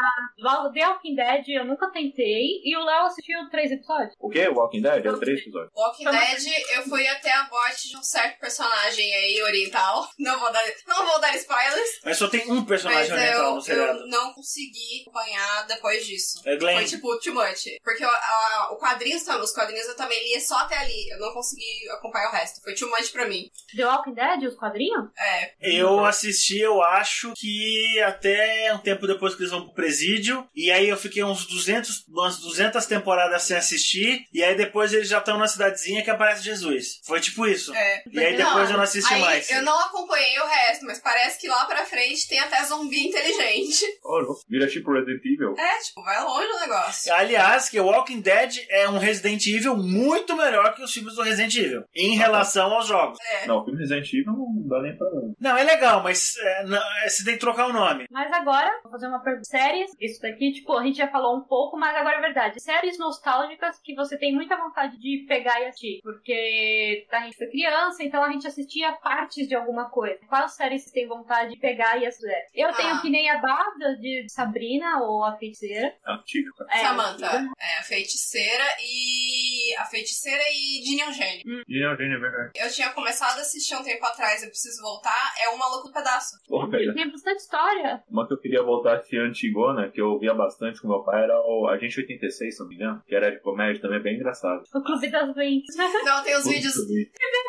Val- The Walking Dead eu nunca tentei. E o Léo assistiu três episódios. O quê? Walking Dead? É três episódios. Walking Dead, eu fui até a morte de um certo personagem aí, oriental. Não vou dar, não vou dar spoilers, Mas só tem um mas personagem oriental eu, no seriado. eu não consegui acompanhar depois disso. É Glenn. Foi tipo too much. Porque o, a- o quadrinhos, os quadrinhos eu também lia só até ali. Eu não consegui acompanhar o resto. Foi too much pra mim. The Walking Dead, os quadrinhos? É. Eu assisti, eu acho que até um tempo depois que eles vão pro presídio. E aí eu fiquei uns 200, umas 200 temporadas sem assistir. E aí depois eles já estão na cidadezinha que aparece Jesus. Foi tipo isso. É. E aí depois eu não assisti aí, mais. Eu não acompanhei o resto, mas parece que lá pra frente tem até zumbi inteligente. Ô, louco, vira tipo Resident Evil. É, tipo, vai longe o negócio. Aliás, que Walking Dead é um Resident Evil muito melhor que os filmes do Resident Evil. Em relação aos jogos. É. Não, o filme Resident Evil não dá nem pra. Não, é legal, mas é, não, é, você tem que trocar o nome. Mas agora, vou fazer uma pergunta. Séries, isso daqui, tipo, a gente já falou um pouco, mas agora é verdade. Séries nostálgicas que você tem muita vontade de pegar e assistir. Porque a gente foi criança, então a gente assistia partes de alguma coisa. Quais séries você tem vontade de pegar e assistir? Eu Ah. tenho que nem a Bada de Sabrina ou a Feiticeira. É cara. É, Samantha. antiga. É, a feiticeira e. A feiticeira e Ginny Eugênio. E não, gente, é verdade. Eu tinha começado a assistir um tempo atrás, eu preciso voltar. É um maluco no pedaço. Porra, velho. Tem bastante história. Uma que eu queria voltar a assistir antigona, que eu ouvia bastante com meu pai, era o Agente 86, se não me engano. Que era de comédia também, bem engraçado. O Clube das Vintes. Então tem os vídeos.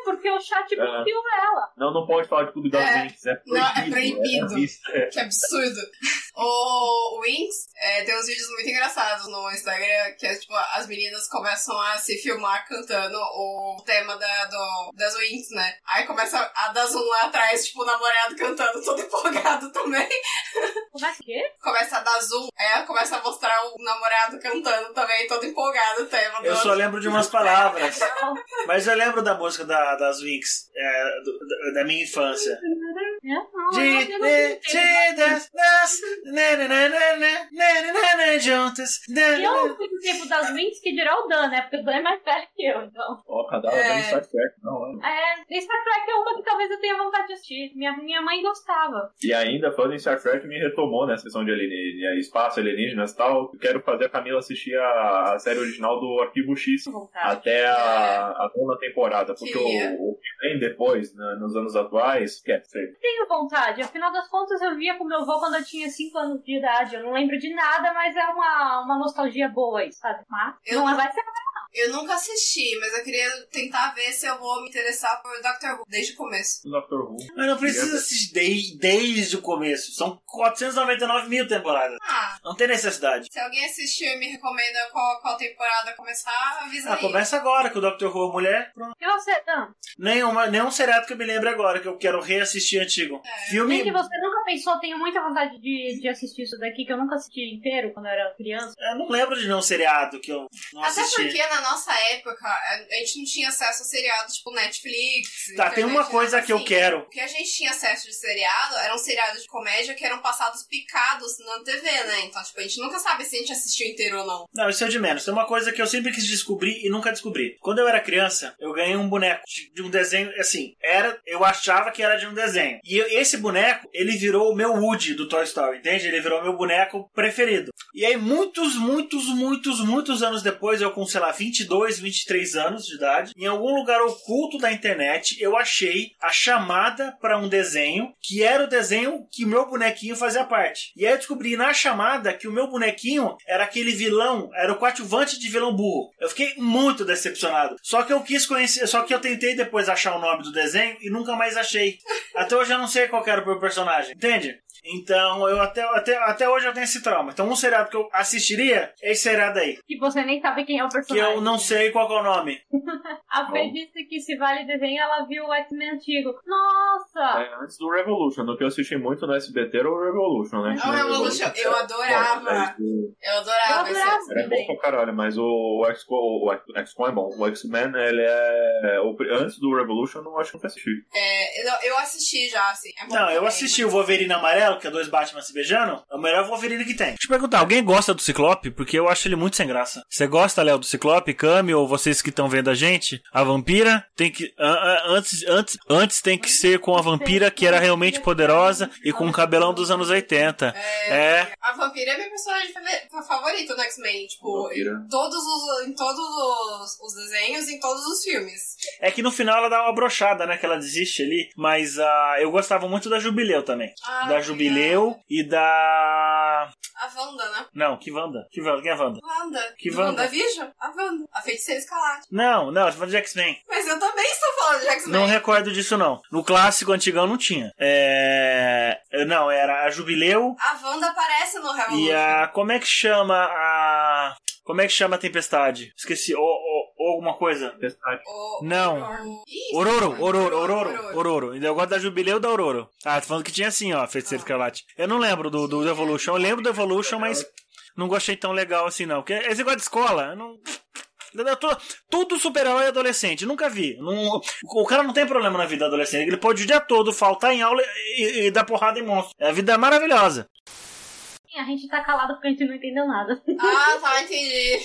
Porque o chat É. bloqueou ela. Não, não pode falar de Clube das É. É Não, é proibido. proibido. isso, é. Que absurdo. O Wings é, tem uns vídeos muito engraçados no Instagram, que é tipo, as meninas começam a se filmar cantando o tema da, do, das Wings, né? Aí começa a dar zoom lá atrás, tipo, o namorado cantando, todo empolgado também. Começa o quê? Começa a dar zoom, aí ela começa a mostrar o namorado cantando também, todo empolgado o tema. Eu do- só lembro de umas palavras. Mas eu lembro da música da, das Winx, é, do- da, da minha infância. Divertidas, nós, juntas. Eu fui tipo tempo das mentes que dirá o Dan, né? Porque o Dan é mais velho que eu, então. Ó, Cadabra é... Star Trek, não, é. É, Star Trek é uma que talvez eu tenha vontade de assistir. Minha, minha mãe gostava. E ainda, falando em Star Trek, me retomou, né? A sessão de alienígena, espaço, alienígenas e tal. Eu quero fazer a Camila assistir a, a série original do Arquivo X. Até a, a nona temporada, porque o, o bem depois, né, nos anos atuais, esquece. Tenho vontade. Afinal das contas, eu via com meu avô quando eu tinha 5 anos de idade. Eu não lembro de nada, mas é uma, uma nostalgia boa aí, sabe? Mas Eu não não- vai ser Eu nunca assisti, mas eu queria tentar ver se eu vou me interessar por Doctor Who desde o começo. Doctor Who. Mas não precisa assistir de- desde o começo. São 499 mil temporadas. Ah, Não tem necessidade. se alguém assistiu e me recomenda qual, qual temporada começar, avisa Ah, aí. começa agora que o Dr. Who é mulher. Pronto. E você, Dan? Nenhuma, nenhum seriado que eu me lembre agora, que eu quero reassistir antigo. Filme. Nem que você nunca pensou, tenho muita vontade de, de assistir isso daqui, que eu nunca assisti inteiro quando eu era criança. Eu não lembro de nenhum seriado que eu não Até assisti. porque na nossa época a gente não tinha acesso a seriados tipo Netflix. Tá, tem uma coisa nada que eu assim. quero. O que a gente tinha acesso de seriado eram seriados de comédia que eram passados picados na TV, né? Então, tipo, a gente nunca sabe se a gente assistiu inteiro ou não. Não, isso é o de menos. Tem uma coisa que eu sempre quis descobrir e nunca descobri. Quando eu era criança, eu ganhei um boneco de um desenho, assim, era, eu achava que era de um desenho. E esse boneco, ele virou o meu Woody do Toy Story, entende? Ele virou o meu boneco preferido. E aí, muitos, muitos, muitos, muitos anos depois, eu com, sei lá, 22, 23 anos de idade, em algum lugar oculto da internet, eu achei a chamada para um desenho que era o desenho que o meu bonequinho fazia parte. E aí eu descobri na chamada que o meu bonequinho era aquele vilão, era o coadjuvante de vilão burro. Eu fiquei muito decepcionado. Só que eu quis conhecer, só que eu tentei depois achar o nome do desenho e nunca mais achei. Até hoje eu não sei qual era o meu personagem, entende? Então, eu até, até, até hoje eu tenho esse trauma. Então, um seriado que eu assistiria é esse seriado aí. Que você nem sabe quem é o Que personagem. eu não sei qual que é o nome. A Fê Bom. disse que se vale desenho, ela viu o X-Men antigo. Nossa! É, antes do Revolution, do que eu assisti muito no SBT era o Revolution, né? É o Revolution, eu adorava. Eu adorava esse adorava. Era bom pra caralho, mas o, o X-Com o X- X-Com é bom. O X-Men, ele é. antes do Revolution, eu não acho que eu assisti. É, eu, eu assisti já, assim. É bom Não, eu assisti mas- o Wolverine amarelo, que é dois Batman se beijando. É o melhor Wolverine que tem. Deixa eu perguntar, alguém gosta do Ciclope? Porque eu acho ele muito sem graça. Você gosta, Léo, do Ciclope, Cami, ou vocês que estão vendo a gente? A vampira tem que. antes, antes, antes tem que ser com a vampira que era realmente poderosa e com o cabelão dos anos 80. É. A vampira é meu personagem favorito do X-Men. Tipo, em todos, os, em todos os, os desenhos em todos os filmes. É que no final ela dá uma brochada, né? Que ela desiste ali. Mas ah, eu gostava muito da Jubileu também. Ah, da Jubileu e da. A Wanda, né? Não, que Wanda? Que Wanda? Quem é Wanda? Wanda. Que Do Wanda? WandaVision? A Wanda. A feiticeira escalate. Não, não, eu tô falando de X-Men. Mas eu também estou falando de X-Men. Não recordo disso, não. No clássico antigão não tinha. É. Não, era a Jubileu A Wanda aparece no Revolution. e a. Como é que chama a. Como é que chama a tempestade? Esqueci. Ou alguma coisa. Tempestade. O... Não. Ororo, Ororo, Ororo, Ororo. Eu gosto da Jubileu da Ororo. Ah, tô falando que tinha assim, ó, Feiticeiro Escarlate. Eu não lembro do, do Evolution. Eu lembro do Evolution, mas não gostei tão legal assim, não. Porque esse negócio de escola, eu não. Tudo super-herói é adolescente, nunca vi. Não- o cara não tem problema na vida adolescente. Ele pode o dia todo faltar em aula e, e dar porrada em monstro. A vida é maravilhosa. A gente tá calado porque a gente não entendeu nada. Ah, tá, entendi.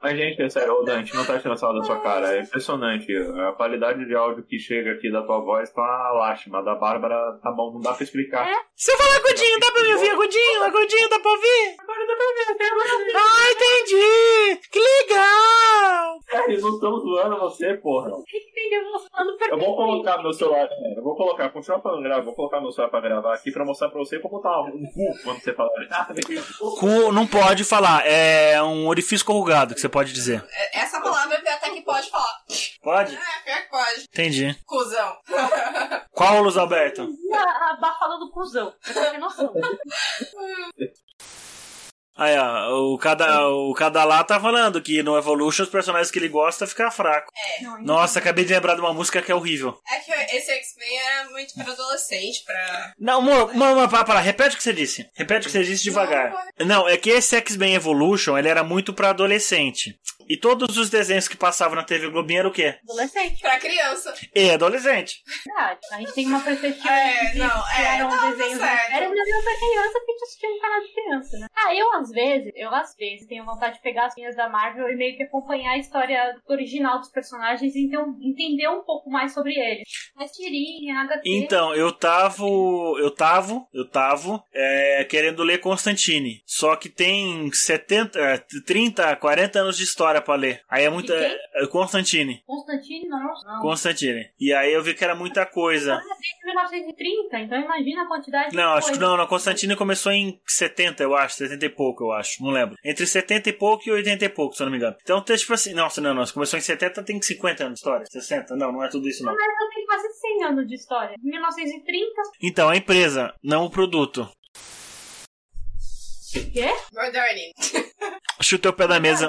Mas, gente, é sério, ô Dante, não tá tirando sal da sua cara. É impressionante. A qualidade de áudio que chega aqui da tua voz tá lástima. A Da Bárbara tá bom, não dá pra explicar. Você fala agudinho, dá pra me ouvir agudinho? Agudinho, dá pra ouvir? Agora dá pra ver. Ah, entendi! Que legal! Cara, eu não estamos zoando você, porra. Entendeu? Eu vou colocar meu celular, é, eu vou colocar, continuar falando gravar, vou colocar meu celular pra gravar aqui pra mostrar pra você e pra botar um cu quando você falar. Cu não pode falar, é um orifício corrugado que você pode dizer. É- Essa palavra até que pode falar. Pode? É, pior que pode. Entendi. Cusão. Qual, Luiz Alberto? a, a Bá falando cuzão. Você noção. Aí, ó, o cada, o cada lá tá falando que no Evolution os personagens que ele gosta ficam fracos. É. Nossa, acabei de lembrar de uma música que é horrível. É que esse X-Men era muito pra adolescente, pra. Não, amor, amor, para, para, repete o que você disse. Repete o que você disse devagar. Não, é que esse X-Men Evolution, ele era muito pra adolescente. E todos os desenhos que passavam na TV Globinho era o quê? Adolescente. Pra criança. E adolescente. Verdade. A gente tem uma perspectiva É, de não, que é, eram não, tá desenhos certo. mais sérios, mas eu pra criança que a gente assistia um canal de criança, né? Ah, eu às vezes, eu às vezes tenho vontade de pegar as linhas da Marvel e meio que acompanhar a história original dos personagens e então entender um pouco mais sobre eles. Mas tirinha, HT. Então, eu tava. Eu tava. Eu tava é, querendo ler Constantine. Só que tem 70, é, 30, 40 anos de história pra ler. Aí é muita. É, Constantine. Constantine, não. não. Constantine. E aí eu vi que era muita coisa. Ah, desde 1930, então imagina a quantidade Não, de acho que coisa. não, não. Constantine começou em 70, eu acho. 70 e pouco, eu acho. Não lembro. Entre 70 e pouco e 80 e pouco, se eu não me engano. Então, tem, tipo assim. Nossa, não, não. Se começou em 70, tem 50 anos de história. 60? Não, não é tudo isso, não. Mas eu tenho quase 100 anos de história. 1930, Então, a empresa, não o produto. o quê? Gordoni. Chutei o pé da mesa.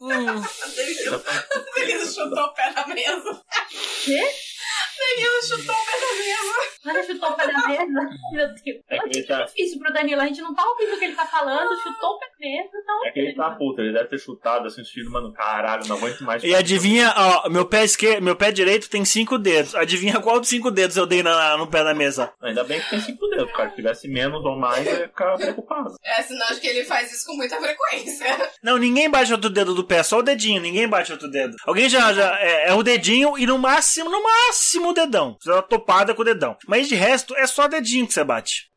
Danilo. Danilo chutou o pé da mesa. Quê? Danilo chutou o pé da mesa. Mas chutou o pé da mesa? Meu Deus. É que ele tá- É difícil pro Danilo. A gente não tá ouvindo o que ele tá falando. Chutou o pé da mesa. Então... É que ele tá puto, ele deve ter chutado assim, sentido, mano, caralho, não aguento mais. E adivinha, ó, meu pé esquerdo, meu pé direito tem cinco dedos. Adivinha qual dos cinco dedos eu dei na- no pé da mesa? Ainda bem que tem cinco dedos, cara. Se tivesse menos ou mais, eu ia ficar preocupado. É sinal de que ele faz isso com muita frequência. Não, ninguém bate outro dedo do pé, só o dedinho, ninguém bate outro dedo. Alguém já, já é, é o dedinho e no máximo, no máximo o dedão. Você dá uma topada com o dedão. Mas de resto, é só dedinho que você bate.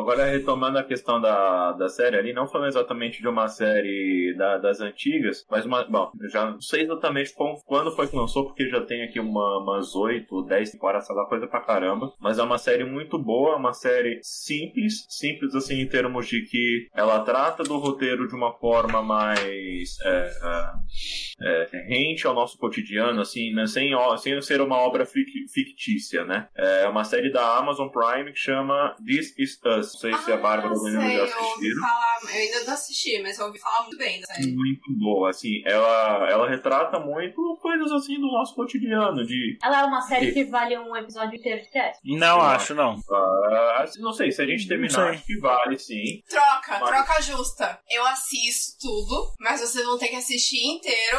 Agora, retomando a questão da, da série ali, não falando exatamente de uma série da- das antigas, mas uma. Bom, já não sei exatamente como- quando foi que lançou, porque já tem aqui uma, umas 8, 10 temporadas, essa coisa pra caramba. Mas é uma série muito boa, uma série simples, simples assim em termos de que ela trata do roteiro de uma forma mais. É, é, é, rente ao nosso cotidiano, assim, né, sem, ó- sem ser uma obra fic- fictícia, né? É uma série da Amazon Prime que chama This Is Us. Não sei se a Bárbara e o Danilo sei, já eu ouvi assistiram. falar, eu ainda não assisti, mas eu ouvi falar muito bem da série. Muito boa, assim, ela, ela retrata muito coisas assim do nosso cotidiano, de Ela é uma série que vale um episódio inteiro de teste. Não Não. acho, não. ah, assim, não sei, se a gente terminar, acho que vale sim. Troca, Mas- troca justa. Eu assisto tudo, mas vocês vão ter que assistir inteiro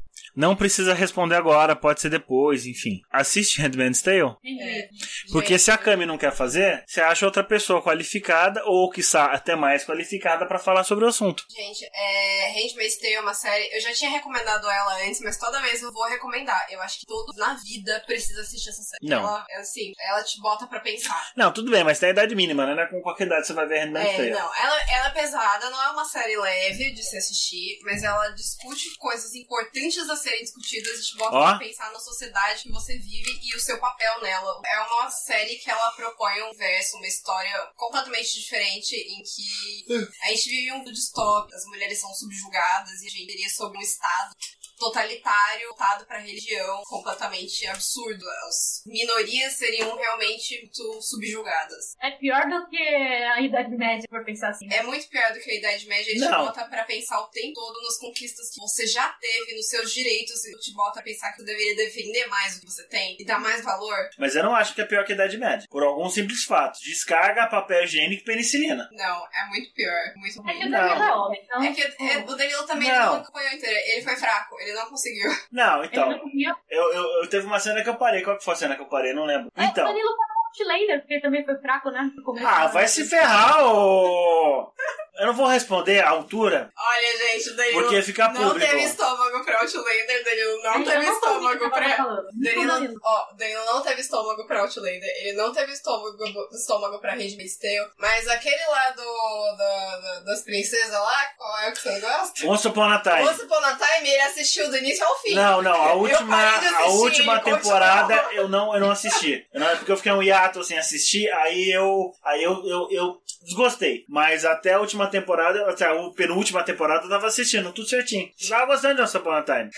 não precisa responder agora, pode ser depois, enfim. Assiste Handmaid's Tale? É, Porque se a Cami não quer fazer, você acha outra pessoa qualificada ou, quiçá, até mais qualificada pra falar sobre o assunto. Gente, é, Handmaid's Tale é uma série. Eu já tinha recomendado ela antes, mas toda vez eu vou recomendar. Eu acho que todo na vida precisa assistir essa série. Não. Ela, é assim, ela te bota pra pensar. Não, tudo bem, mas tem a idade mínima, né? É com qualquer idade você vai ver Handmaid's É, Tale. não, ela, ela é pesada, não é uma série leve de se assistir, mas ela discute coisas importantes a serem discutidas e te bota Ó. pra pensar na sociedade que você vive e o seu papel nela. É uma série que ela propõe um verso, uma história completamente diferente em que a gente vive um mundo distópico, as mulheres são subjugadas e a gente teria sobre um estado totalitário, voltado pra religião, completamente absurdo. As minorias seriam realmente muito subjugadas. É pior do que a Idade Média, por pensar assim. É muito pior do que a Idade Média. Ele te bota pra pensar o tempo todo nas conquistas que você já teve, nos seus direitos. E te bota a pensar que você deveria defender mais o que você tem e dar mais valor. Mas eu não acho que é pior que a Idade Média. Por algum simples fato. Descarga, papel higiênico e penicilina. Não, é muito pior. Muito É que ruim. o Não. Danilo é homem, então. É que é, o Danilo também Não. não acompanhou inteiro. Ele foi fraco, ele não conseguiu. Não, Ele então. não conseguiu. Eu, eu, eu teve uma cena que eu parei. Qual que foi a cena que eu parei? Não lembro. É, O Então. Danilo no Outlander, porque também foi fraco, né? Ah, vai se ferrar, ô! Eu não vou responder a altura, Olha, gente, o Danilo porque fica não público. teve estômago pra Outlander. Danilo não teve estômago pra... Danilo, ó, Danilo não teve estômago pra Outlander, ele não teve estômago, estômago pra Handmaid's Tale, mas aquele lá do, da- da- das princesas lá, qual é o que você gosta? Once Upon a Time. Once Upon a Time, ele assistiu do início ao fim. Não, não, a última, a última temporada continuou. eu não, eu não assisti. Eu não- porque eu fiquei um hiato sem assistir, aí eu, aí eu, eu, eu desgostei. Mas até a última temporada, até a penúltima temporada eu tava assistindo, tudo certinho. Eu Tava gostando de Once Upon a Time.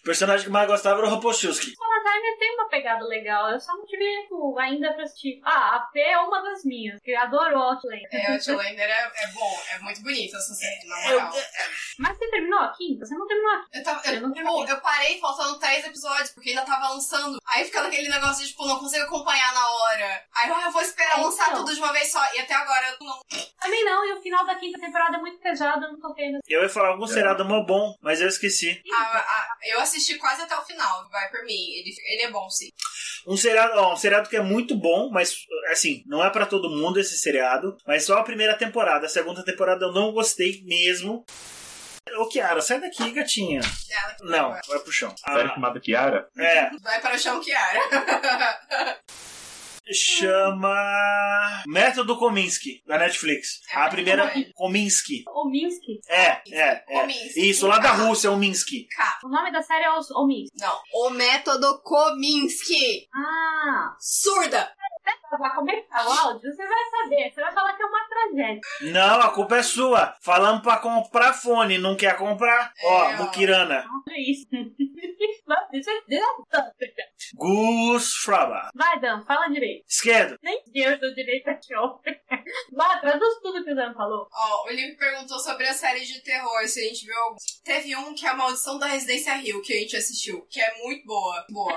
O personagem que mais gostava era o Ropochuski. Upon a Time tem uma pegada legal, eu só não tive tipo, ainda pra assistir. Ah, a P é uma das minhas, que adorou Outlander. É, Outlander é, é bom, é muito bonito essa série, na moral. Mas você terminou a quinta? Você não terminou a quinta. Eu, tava, eu, Eu não eu parei faltando três episódios, porque ainda tava lançando. Aí fica naquele negócio de, tipo, não consigo acompanhar na hora. Aí ah, eu vou esperar É, lançar então. tudo de uma vez só. E até agora eu não. Também não, e o final da quinta temporada é muito pesado, eu não toquei nesse. Eu ia falar algum seriado mó bom, mas eu esqueci. Ah, ah, eu assisti quase até o final, vai por mim. Ele, ele é bom, sim. Um seriado, ó, um seriado que é muito bom, mas assim, não é pra todo mundo esse seriado, mas só a primeira temporada. A segunda temporada eu não gostei mesmo. Ô Kiara, sai daqui, gatinha. Ela que Não, vai. pro chão. Série Ah, chamada Kiara? é, Vai para o chão, Kiara. chama Método Kominsky, da Netflix. É A primeira bom. Kominsky. O Minsky. É, é, é. Kominsky. Isso, lá da Rússia, o Minsky. K. O nome da série é os o Minsky. Não, o método Kominsky. Ah, Surda. Vai começar o áudio, você vai saber. Você vai falar que é uma tragédia. Não, a culpa é sua. Falamos pra comprar fone, não quer comprar? Ó, É, ó. Mukirana. Olha isso. Não, isso é- Gus Fraba. Vai, Dan, fala direito. Esquerdo. Nem Deus do direito a show. Vai, traduz tudo que o Dan falou. Ó, o Liv perguntou sobre a série de terror, se a gente viu algum. Teve um que é a Maldição da Residência Rio, que a gente assistiu, que é muito boa. Boa.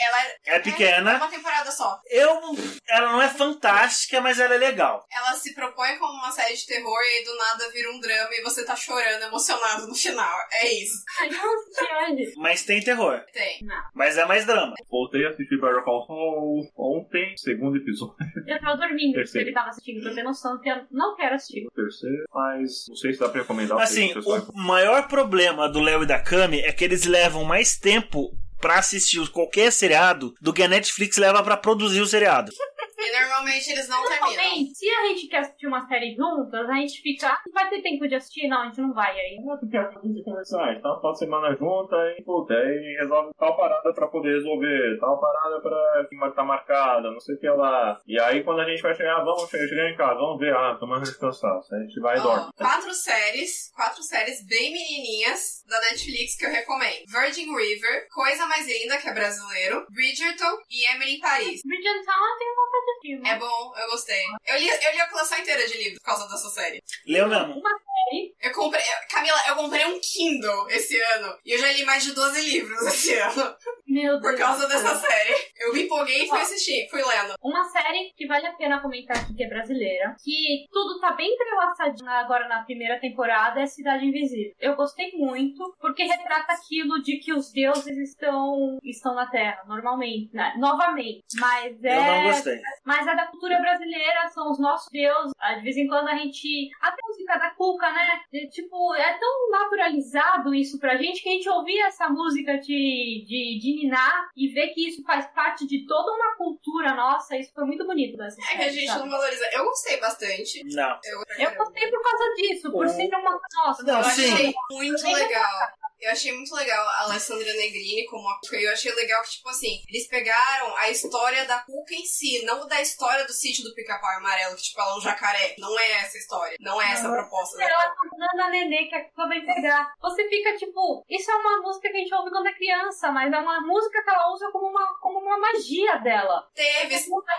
Ela é, É é pequena. uma temporada só. Eu. Ela não é fantástica, mas ela é legal. Ela se propõe como uma série de terror e aí do nada vira um drama e você tá chorando, emocionado no final. É isso. Não. Mas tem terror. Tem. Mas é mais drama. Voltei a assistir Better Call Saul ontem, segundo episódio, Eu tava dormindo, Terceiro. ele tava assistindo, pra ter noção que eu não quero assistir. terceiro, mas não sei se dá pra recomendar. Assim, o maior problema do Léo e da Cami é que eles levam mais tempo pra assistir qualquer seriado do que a Netflix leva pra produzir o seriado. E normalmente eles não terminam. Normalmente, se a gente quer assistir uma série juntas, a gente fica. "Ah, Vai ter tempo de assistir? Não, a gente não vai. Aí Não, porque a gente conversar, a gente tá uma semana junta e, puta, aí resolve tal parada pra poder resolver, tal parada pra que tá marcada, não sei o que lá. E aí quando a gente vai chegar, vamos chegar, chegar em casa, vamos ver, ah, tomando descansar. A gente vai e dorme. quatro séries, quatro séries bem menininhas da Netflix que eu recomendo. Virgin River, Coisa Mais Linda, que é brasileiro, Bridgerton e Emily em Paris. Bridgerton eu tenho vontade É bom, eu gostei. Eu li, eu li a coleção inteira de livros por causa dessa série. Leu mesmo. Uma série. Eu comprei. Camila, eu comprei um Kindle esse ano. E eu já li mais de 12 livros esse ano. Meu Deus. Por causa dessa série. Eu me empolguei e fui assistir, fui lendo. Uma série que vale a pena comentar aqui, que é brasileira, que tudo tá bem entrelaçadinho agora na primeira temporada, é Cidade Invisível. Eu gostei muito, porque retrata aquilo de que os deuses estão, estão na Terra, normalmente, né? novamente. Mas Eu não é, gostei. mas é da cultura brasileira, são os nossos deuses. Ah, De vez em quando a gente. Até a música da Cuca, né? De, tipo, é tão naturalizado isso pra gente que a gente ouvir essa música de, de, de Niná e ver que isso faz parte de toda uma cultura nossa, isso foi muito bonito dessa É que a gente sabe? não valoriza. Eu gostei bastante. Não. Eu, Eu gostei por causa disso, por O- ser uma. Nossa, Não, eu sim. achei muito legal. Eu achei muito legal a Alessandra Negrini como a Cuca. Eu achei legal que, tipo assim, eles pegaram a história da Cuca em si, não da história do sítio do pica-pau amarelo, que, tipo, ela é um jacaré. Não é essa história. Não é essa a proposta da ela tá nenê que a Cuca vai pegar. Você fica tipo, isso é uma música que a gente ouve quando é criança, mas é uma música que ela usa como uma, como uma magia dela. Teve,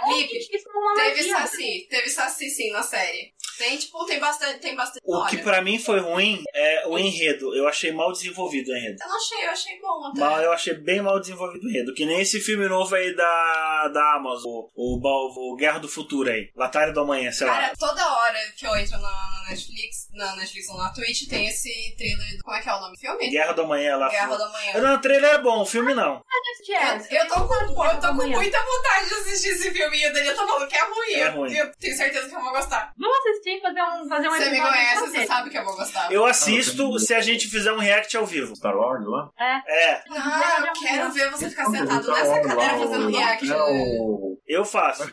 Lipe, Isso é uma teve magia. Saci. Teve Saci, sim, na série. Tem, tipo, tem bastante. Tem bastante. O Olha, que pra mim foi ruim é o enredo. Eu achei mal desenvolvido o enredo. eu não achei, eu achei bom até. Mal, eu achei bem mal desenvolvido o enredo. Que nem esse filme novo aí da, da Amazon, o, o, o Guerra do Futuro aí. Batalha do Amanhã, sei lá. Cara, toda hora que eu entro na, na Netflix, na Netflix ou na Twitch, tem esse trailer. do- Como é que é o nome do filme? Guerra do Amanhã lá. Guerra da Manhã. Não, o trailer é bom, o filme não. Jess, Eu, eu tô, com, eu tô com Amanhã. muita vontade de assistir esse filme e o Daniel tá falando que é ruim. É eu, ruim. eu tenho certeza que eu vou gostar. Vamos assistir e fazer um, fazer um Você me conhece, você sabe que eu vou gostar. Eu assisto se a gente fizer um react ao vivo. Star Wars lá? É, Ah, eu quero ver você ficar sentado nessa cadeira fazendo react. é eu faço.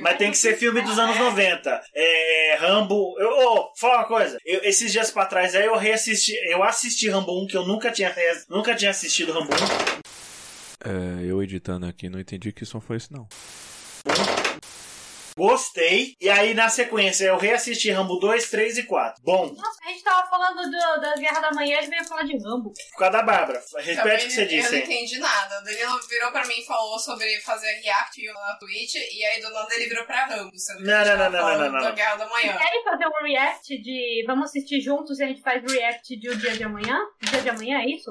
Mas tem que ser filme dos anos 90. É, Rambo. Eu, oh, fala uma coisa. Eu- esses dias pra trás aí eu reassisti. Eu assisti Rambo 1, que eu nunca tinha, nunca tinha assistido Rambo 1. É, eu editando aqui não entendi que som foi esse não. Gostei. E aí, na sequência, eu reassisti Rambo 2, 3 e 4. Bom. Nossa, a gente tava falando do, da Guerra da Manhã e veio falar de Rambo. Por causa da Bárbara. Repete Também o que você disse. Eu não entendi nada. O Danilo virou pra mim e falou sobre fazer react na Twitch, e aí do nada ele virou pra Rambo. Sendo que Não, a gente não, tava não, não, não, não. da Guerra da Manhã. Querem fazer um react de. Vamos assistir juntos e a gente faz react de O Dia de Amanhã? O Dia de Amanhã é isso?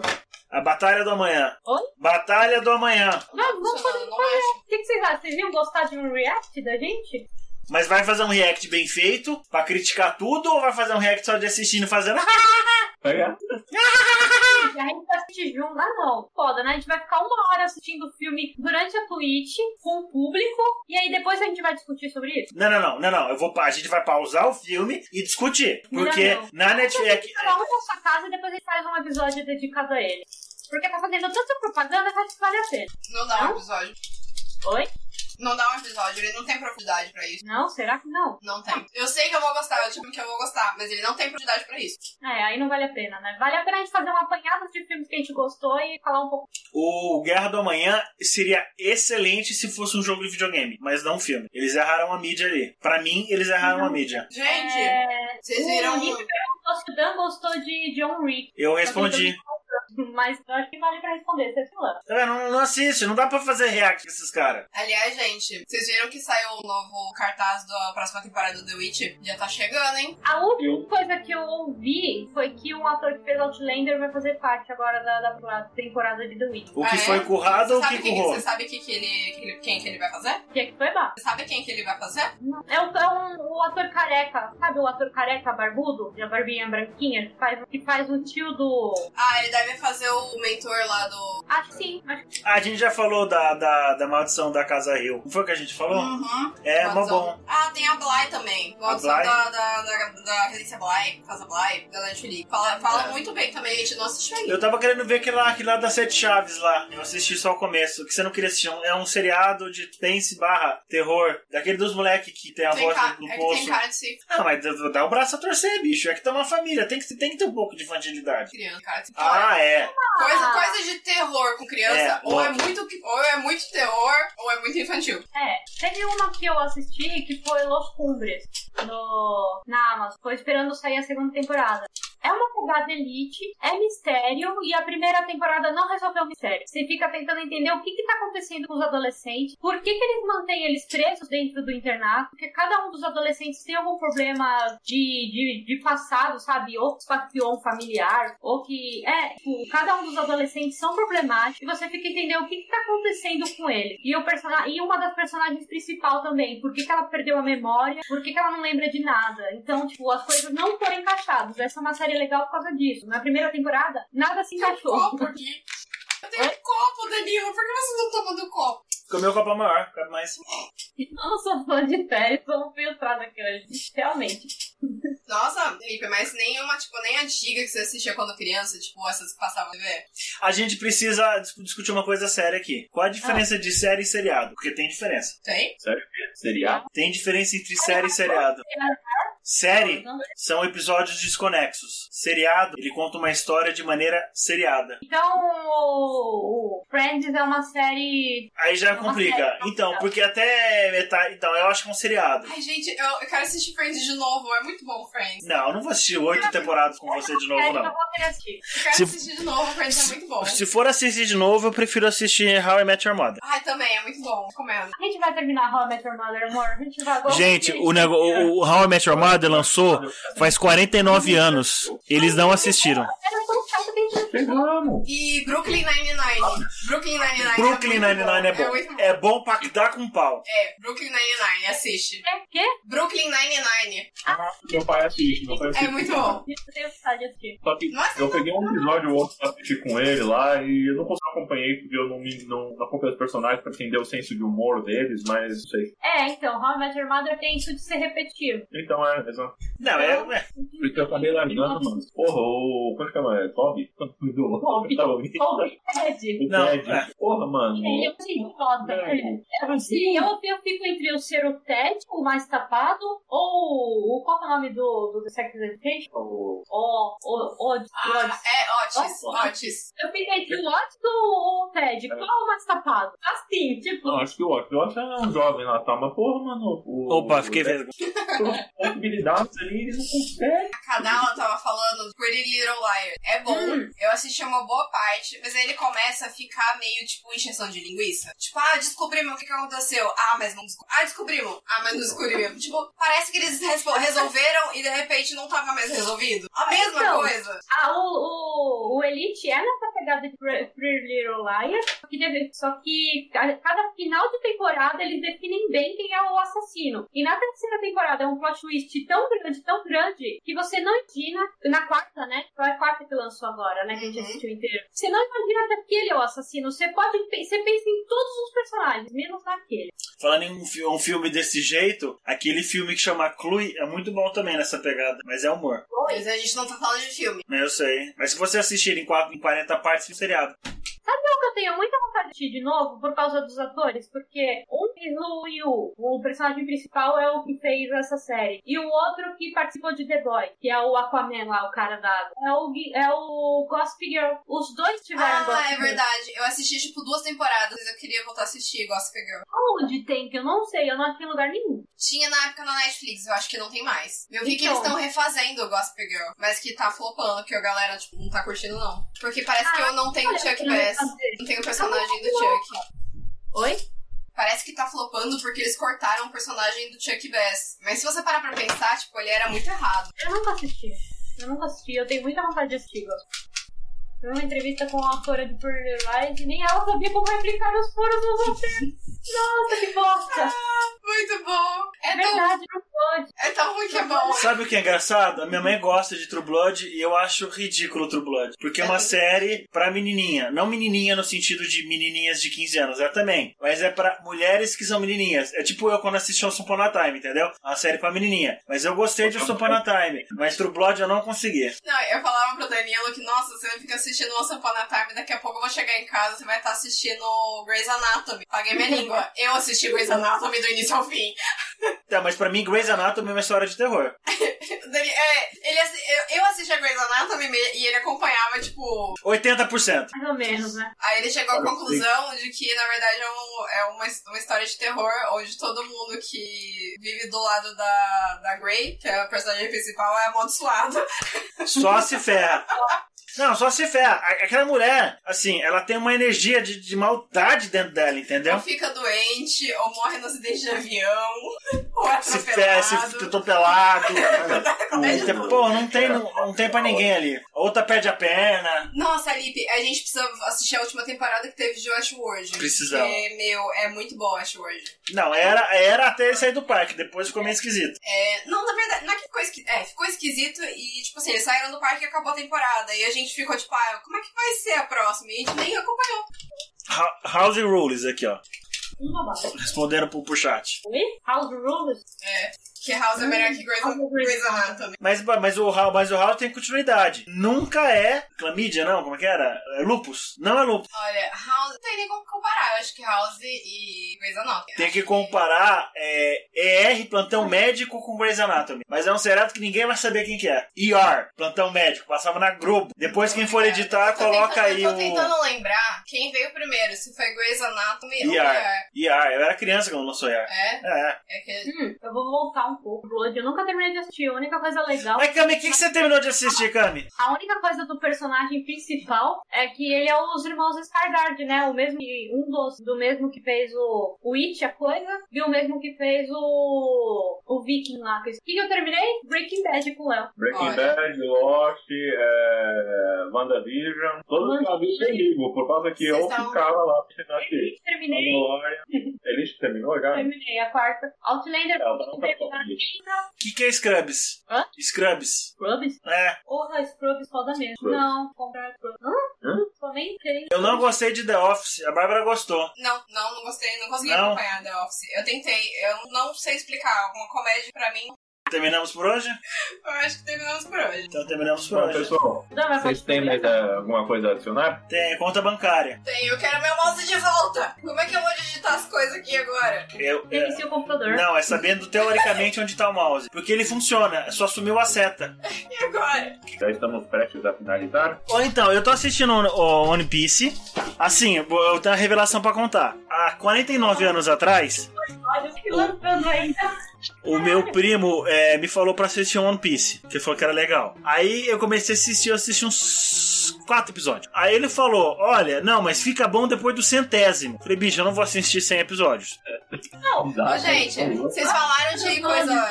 A Batalha do Amanhã. Oi? Batalha do Amanhã. Vamos, vamos fazer. Não acho. O que, que vocês acham? Vocês iam gostar de um react da gente? Mas vai fazer um react bem feito pra criticar tudo ou vai fazer um react só de assistindo fazendo. Pega. E a gente vai assistir junto. Ah, não. Foda, né? A gente vai ficar uma hora assistindo o filme durante a Twitch com o público e aí depois a gente vai discutir sobre isso. Não, não, não, não, não. Eu vou, pa- a gente vai pausar o filme e discutir. Porque Não, não. na Netflix. Cada um na sua casa e depois a gente faz um episódio dedicado a ele. Porque tá fazendo tanta propaganda que acho que vale a pena. Não dá um episódio. Oi? Não dá um episódio, ele não tem profundidade pra isso. Não? Será que não? Não tem. Eu sei que eu vou gostar, eu tipo que eu vou gostar, mas ele não tem profundidade pra isso. É, aí não vale a pena, né? Vale a pena a gente fazer uma apanhada de filmes que a gente gostou e falar um pouco. O Guerra do Amanhã seria excelente se fosse um jogo de videogame, mas não um filme. Eles erraram a mídia ali. Pra mim, eles erraram a mídia. Gente, É, vocês o viram. Nick perguntou se o Dan gostou de John Wick. Eu respondi. Mas eu acho que vale pra responder, você falando. É, não, não assiste, não dá pra fazer react com esses caras. Aliás, gente, vocês viram que saiu o novo cartaz da próxima temporada do The Witch? Já tá chegando, hein? A última coisa que eu ouvi foi que um ator que fez Outlander vai fazer parte agora da, da temporada de The Witch. O que Ah, é? foi currado Você ou o sabe que quem- currou? Você sabe que que ele, que ele- quem que ele vai fazer? O que é que foi, Bá? Você sabe quem que ele vai fazer? É o, é um, o ator careca, sabe o ator careca barbudo? De a barbinha branquinha, que faz, que faz o tio do. Ah, ele deve fazer o mentor lá do. Acho que sim, acho que Ah, a gente já falou da, da, da maldição da Casa Rio. Não foi o que a gente falou? Uhum. É, mó bom. Ah, tem a Bly também. Bly? da, da, da, da Relícia Bly, Casa Bly, da Netflix. Fala, fala muito bem também, a gente não assistiu ainda. Eu tava querendo ver aquele lá, aquele lá das Sete Chaves lá. Eu assisti só o começo. Que você não queria assistir. É um seriado de pense barra terror. Daquele dos moleques que tem a Tem voz ca- do, do é que poço. tem cara de ser Ah, mas dá- o braço a torcer, bicho. É que tá uma família. Tem que, tem que ter um pouco de infantilidade. criança, cara Ah, é. Coisa, coisa de terror com criança, É, ou, é muito, ou é muito terror, ou é muito infantil. É, teve uma que eu assisti que foi Los Cumbres, no, na Amazon. Tô esperando sair a segunda temporada. É uma pegada elite, é mistério, e a primeira temporada não resolveu o mistério. Você fica tentando entender o que que tá acontecendo com os adolescentes, por que que eles mantêm eles presos dentro do internato, porque cada um dos adolescentes tem algum problema de, de, de passado, sabe? Ou que expatriou um familiar, ou que... É, tipo, cada um dos adolescentes são problemáticos, e você fica entendendo o que que tá acontecendo com eles. E, o persona... e das personagens principal também, por que que ela perdeu a memória, por que que ela não lembra de nada. Então, tipo, as coisas não foram encaixadas. Essa é uma série legal por causa disso. Na primeira temporada, nada se encaixou. Copo aqui. Eu tenho um copo, Danilo, por que você não toma do copo? Porque o meu copo é maior, cabe mais. Não sou fã de séries, sou um filtrado aqui hoje. Realmente. Nossa, Felipe, mas nenhuma, tipo, nem antiga que você assistia quando criança, tipo, essas que passavam na TV. A gente precisa dis- discutir uma coisa séria aqui. Qual a diferença de série e seriado? Porque tem diferença. Tem? Seriado? Tem diferença entre série e seriado. Série são episódios desconexos. Seriado, ele conta uma história de maneira seriada. Então, o, Friends é uma série. Aí já Uma complica. série, Então, porque até metade. Então, eu acho que é um seriado. Ai, gente, eu, eu quero assistir Friends de novo, é muito bom, Friends. Não, eu não vou assistir oito temporadas com você de novo, que eu não. vou querer assistir. Eu quero Se- assistir de novo, Friends é muito bom. Se for assistir de novo, eu prefiro assistir How I Met Your Mother. Ai, também, é muito bom, recomendo. A gente vai terminar How I Met Your Mother, amor. A gente vai agora. Gente, o, nego... o o How I Met Your Mother lançou faz 49 anos. Eles não assistiram. Chegamos. E Brooklyn Nine-Nine. Brooklyn Nine-Nine Brooklyn é muito Nine-Nine é bom. muito bom. É bom pra dar com pau. É, Brooklyn Nine-Nine, assiste. É o quê? Brooklyn Nine-Nine. Meu pai assiste, meu pai assiste. É muito bom. Eu tenho vontade de assistir. Só que Nossa, eu peguei um episódio ou outro pra assistir com ele lá e eu não consegui acompanhei porque eu não, me, não, não acompanhei os personagens pra entender o senso de humor deles, mas não sei. É, então, How I Met Your Mother tem isso de ser repetitivo. Então é, exato. Não, é. é. Porque eu acabei largando, mano. Porra, o. Como é que chama? É Toby? Do ouvindo? Ted. Não, é. Porra, mano. Ele é muito foda. É, Sim, eu, eu fico entre o ser o Ted, o mais tapado, ou o. Qual é o nome do, do The Sex Education? O- O. O. O. Ah, é Otis. Otis. Eu fico entre o Otis ou o Ted. Qual é o mais tapado? Assim, tipo. Não, acho que o Otto. O Otto é um jovem lá, tá? Mas, porra, mano. O, Opa, fiquei vendo. Possibilidades ali, eles não conseguem. A Kadala tava falando do Pretty Little Liar. É bom. Eu assisti uma boa parte, mas aí ele começa a ficar meio, tipo, encheção de linguiça. Tipo, ah, descobrimos o que, que aconteceu. Ah, mas não descobrimos. Ah, descobrimos. Ah, mas não descobrimos. Tipo, parece que eles resolveram e de repente não tava mais resolvido. A mesma Então. coisa. Ah, o, o, o Elite é nessa pegada de Pretty Little Liars, só que, cada final de temporada eles definem bem quem é o assassino. E na terceira temporada é um plot twist tão grande, tão grande, que você não imagina. Na quarta, né? Foi a quarta que lançou agora, né? Que a gente Uhum. assistiu inteiro. Você não imagina que aquele é o assassino. Você pode. Você pensa em todos os personagens, menos naquele. Falando em um, fi- um filme desse jeito, aquele filme que chama Clue é muito bom também nessa pegada, mas é humor. Mas a gente não tá falando de filme. Eu sei. Mas se você assistir em, quatro, em 40 partes, é um seriado. Sabe o que eu tenho muita vontade de assistir de novo por causa dos atores? Porque um fez o Yu, o personagem principal é o que fez essa série. E o outro que participou de The Boy, que é o Aquaman lá, o cara da água. É o, é o Gossip Girl. Os dois tiveram Ah, Gossip é verdade. Eu assisti, tipo, duas temporadas. Eu queria voltar a assistir Gossip Girl. Onde tem? Que eu não sei, eu não achei em lugar nenhum. Tinha na época na Netflix, eu acho que não tem mais. Eu vi que eles estão refazendo o Gossip Girl, mas que tá flopando, que a galera, tipo, não tá curtindo, não. Porque parece que Ah, eu não tenho o olha, Chuck Bass. Não tenho o personagem do Chuck. Oi? Parece que tá flopando porque eles cortaram o personagem do Chuck Bass. Mas se você parar pra pensar, tipo, ele era muito errado. Eu nunca assisti. Eu nunca assisti, eu tenho muita vontade de assistir. Gossip. Foi uma entrevista com a autora de Pretty Lies nem ela sabia como replicar os furos nos roteiros. Nossa, que bosta! Muito bom! É, É tão, verdade, não pode. é tão ruim que é bom. Sabe o que é engraçado? A minha mãe gosta de True Blood e eu acho ridículo True Blood. Porque é uma série pra menininha. Não menininha no sentido de menininhas de 15 anos, é também. Mas é pra mulheres que são menininhas. É tipo eu quando assisti Once Upon a Time, entendeu? Uma série pra menininha. Mas eu gostei de Once Upon a Time. Mas True Blood eu não consegui. Não, eu falava pro Danilo que, nossa, você vai ficar assistindo Once Upon a Time, daqui a pouco eu vou chegar em casa, você vai estar assistindo Grey's Anatomy. Paguei minha língua. Eu assisti Grey's Anatomy do início ao fim. Tá, mas pra mim Grey's Anatomy é uma história de terror. É, ele, eu, eu assisti a Grey's Anatomy e ele acompanhava, tipo... 80%. Mais ou menos, né? Aí ele chegou à conclusão de que, na verdade, é, um- é uma, uma história de terror onde todo mundo que vive do lado da, da Grey, que é a personagem principal, é amaldiçoado. Só se ferra. Não, só se ferra. Aquela mulher, assim, ela tem uma energia de, de maldade dentro dela, entendeu? Ou fica doente, ou morre no acidente de avião, ou é Se ferra, se atropelado. tudo. Pô, não tem, não, não tem pra ninguém ali. Outra perde a perna. Nossa, Alipe, a gente precisa assistir a última temporada que teve de Westworld. Precisamos. Porque, meu, é muito bom Westworld. Não, era, era até ele sair do parque, depois ficou meio esquisito. É, não, na verdade, não é que ficou esquisito. É, ficou esquisito e, tipo assim, eles saíram do parque e acabou a temporada. E a gente ficou, tipo, ah, como é que vai ser a próxima? E a gente nem acompanhou. Ha- House Rules aqui, ó. Respondendo pro, pro chat. Oi? House Rules? É, que House é melhor que Grey's, of Grey's Grey's Anatomy. Mas, mas, o, House- mas o House tem continuidade. Nunca é clamídia, não? Como é que era? É lupus. Não é lupus. Olha, House não tem nem como comparar. Eu acho que House e Grey's Anatomy. Tem que comparar é, ER, plantão médico, com Grey's Anatomy. Mas é um seriado que ninguém vai saber quem que é. ER, plantão médico, passava na Globo. Depois quem for editar, Tô coloca tentando- aí eu o... tô tentando lembrar quem veio primeiro, se foi Grey's Anatomy ou ER. ER. ER, eu era criança quando lançou ER. É? É. É que... Hum, eu vou voltar um pouco. Blood, eu nunca terminei de assistir. A única coisa legal. Mas, Cami, o que, que você terminou de assistir, Cami? A única coisa do personagem principal é que ele é os irmãos Skygard, né? O mesmo que- um dos do mesmo que fez o, o It, a coisa, e o mesmo que fez o o Viking lá. O que que eu terminei? Breaking Bad com o Léo. Breaking Olha. Bad, Lost, é, WandaVision, todos os casos comigo, por causa que eu Vocês estavam- ficava lá assistindo aqui. Terminei. Eles terminou já? terminei a quarta. Outlander, vou no terminar. O que, que é Scrubs? Hã? Scrubs. Scrubs? É. Porra, Scrubs foda mesmo. Scrubs. Não, comprar Scrubs. Hã? Hã? Sei. Eu não gostei de The Office. A Bárbara gostou. Não, não, não gostei, não consegui Não? acompanhar The Office. Eu tentei, eu não sei explicar. Uma comédia pra mim Terminamos por hoje? Eu acho que terminamos por hoje. Então terminamos por Bom, hoje. pessoal, Não, mas vocês têm mais alguma coisa a adicionar? Tem conta bancária. Tem, eu quero meu mouse de volta. Como é que eu vou digitar as coisas aqui agora? Eu, é, Reinicia o computador. não, é sabendo teoricamente onde tá o mouse. Porque ele funciona, é só sumiu a seta. E agora? Já estamos prestes a finalizar. Ou então, eu tô assistindo o o One Piece. Assim, eu eu tenho uma revelação pra contar. Há 49 anos atrás, Olha, que lançando ainda. O meu primo é, me falou pra assistir One Piece, que falou que era legal. Aí eu comecei a assistir, eu assisti uns quatro episódios. Aí ele falou: Olha, não, mas fica bom depois do centésimo. Falei, bicho, eu não vou assistir 100 episódios. Ô, gente, vocês falaram de coisa.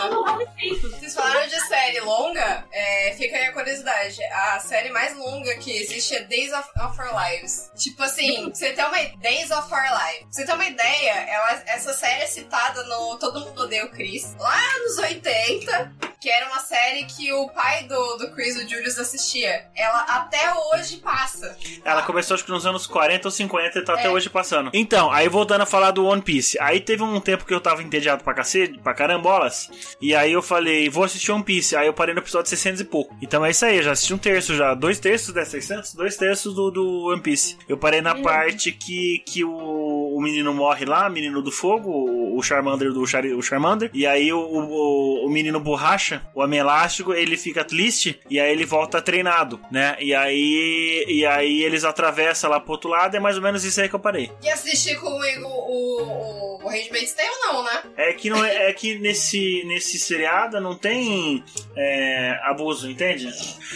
Vocês falaram de série longa, é, fica aí a curiosidade. A série mais longa que existe é Days of, of Our Lives. Tipo assim, você ter uma Days of Our Lives. Pra você ter uma ideia, ela, essa série é citada no Todo Mundo Odeia o Chris, lá nos 80, que era uma série que o pai do, do Chris, o Julius, assistia. Ela até hoje passa. Ela começou acho que nos anos 40 ou 50 e tá até É. hoje passando. Então, aí voltando a falar do One Piece. Aí teve um tempo que eu tava entediado pra cacete, pra carambolas. E aí eu falei, vou assistir One Piece. Aí eu parei no episódio 600 e pouco. Então é isso aí, eu já assisti um terço já. Dois terços da 600? Dois terços do, do One Piece. Eu parei na parte que, que o, o menino morre lá, menino do fogo, o, o Charmander do Char, o Charmander. E aí o, o, o menino borracha, o homem elástico, ele fica triste e aí ele volta treinado, né? E aí, e aí eles atravessam lá pro outro lado, é mais ou menos isso aí que eu parei. E assistir comigo o, o, o Handmaid's Tale, não, né? É que não é, é que nesse nesse seriado não tem é, abuso, entende?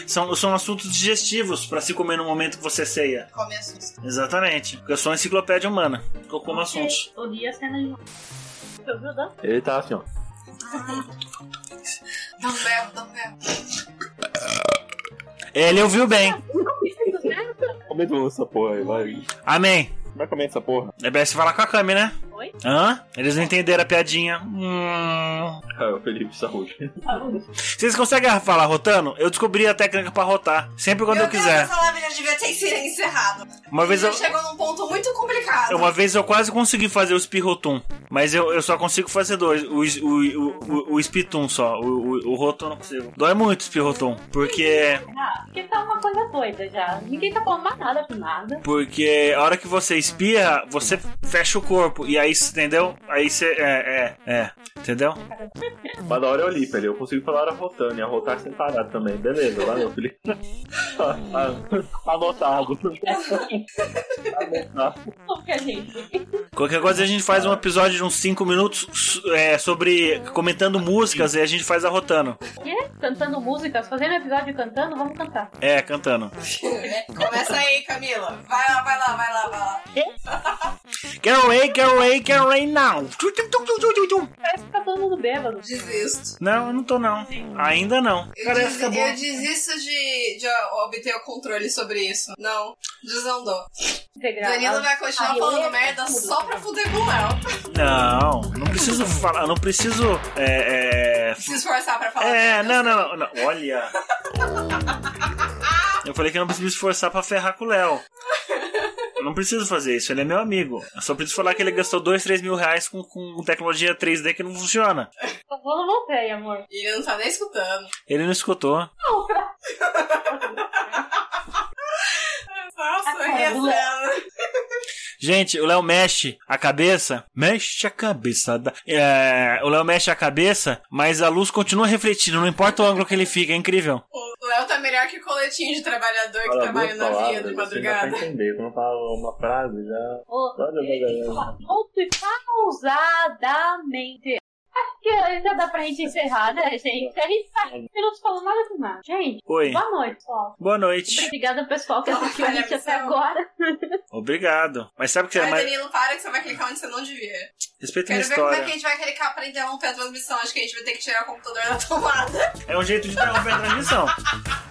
São, são assuntos digestivos pra se comer no momento que você ceia. Come assusta. Exatamente. Porque eu sou uma enciclopédia humana. Eu como assuntos. Odia a cena de. Dan? Ele tá assim, ó. um berro, dá um berro. Ele ouviu bem. Comenta essa porra aí, vai. Amém. Vai comer essa porra. É bem se falar com a Kami, né? Oi? Hã? Eles não entenderam a piadinha. Hum. Ah, o Felipe, saúde. Vocês conseguem falar rotando? Eu descobri a técnica pra rotar. Sempre quando Meu eu quiser. Essa live já devia ter sido encerrado. Uma vez eu. chegou num ponto muito complicado. Uma vez eu quase consegui fazer o Spirotum, mas eu, eu só consigo fazer dois, o, o, o, o, o Spitum só, o, o, o não consigo. Dói muito o Spirotum, porque, Ah, porque tá uma coisa doida já. Ninguém tá falando mais nada com nada. porque a hora que você espirra, você fecha o corpo, e aí, entendeu? Aí você, é, é, é, entendeu? Mas da hora eu li, Felipe. Eu consigo falar a hora rotando e a rotar sem parar também. Beleza, valeu, Felipe. Anotado. Qualquer coisa a gente faz um episódio de uns 5 minutos é, sobre, comentando músicas, e a gente faz a rotando. Quê? Cantando músicas, fazendo episódio cantando, vamos cantar. É, cantando. Começa aí, Camila. Vai lá, vai lá, vai lá, vai lá. Get away, get away, get away now. Parece que tá todo mundo bêbado. Desisto. Não, eu não tô não. Ainda não. Eu, Cara, desi- acabou. eu desisto de, de obter o controle sobre isso. Não, desandou. Integrar. Danilo vai continuar falando eu- merda só pra fuder com o Léo. Não, não preciso falar, não preciso. É. Se esforçar pra É, falar é merda. não, não, não. Olha. Eu falei que eu não preciso me esforçar pra ferrar com o Léo. Eu não preciso fazer isso, ele é meu amigo. Eu só preciso falar que ele gastou 2, 3 mil reais com, com tecnologia 3D que não funciona. Tô falando voltei, amor. E ele não tá nem escutando. Ele não escutou. Não, rezando. Gente, o Léo mexe a cabeça. Mexe a cabeça. Da... É, o Léo mexe a cabeça, mas a luz continua refletindo, não importa o ângulo que ele fica, é incrível. O Léo tá melhor que o coletinho de trabalhador que Fala trabalha na via palavras, de Você já madrugada. pra entender. Quando fala uma frase, já. Ô, Olha, olha. Solto e pausadamente. Acho que já dá pra gente encerrar, né, gente? A gente tá minutos falando nada com nada. Gente, Oi. boa noite, pessoal. Boa noite. Obrigada, pessoal, que assistiu a gente até agora. Obrigado. Mas sabe o que é Ai, mais. Danilo, para que você vai clicar onde você não devia. Respeita minha Quero ver como é história. que a gente vai clicar pra interromper a transmissão. Acho que a gente vai ter que tirar o computador da tomada. É um jeito de interromper a transmissão.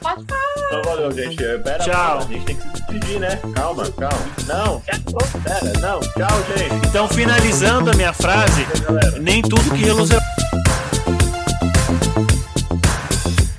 Então valeu, gente. É, Pera, Tchau. A gente tem que se despedir, né? Calma, calma. Não, pera, não. Tchau, gente. Então, finalizando a minha frase, nem tudo que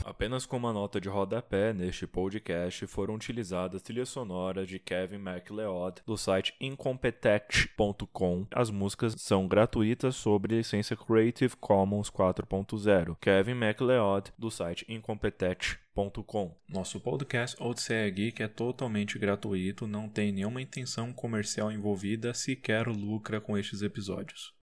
A Apenas com uma nota de rodapé, neste podcast foram utilizadas trilhas sonoras de Kevin MacLeod do site incompetech.com. As músicas são gratuitas sob licença Creative Commons 4.0. Kevin MacLeod do site incompetech.com. Nosso podcast Odisseia Geek é totalmente gratuito, não tem nenhuma intenção comercial envolvida, sequer lucra com estes episódios.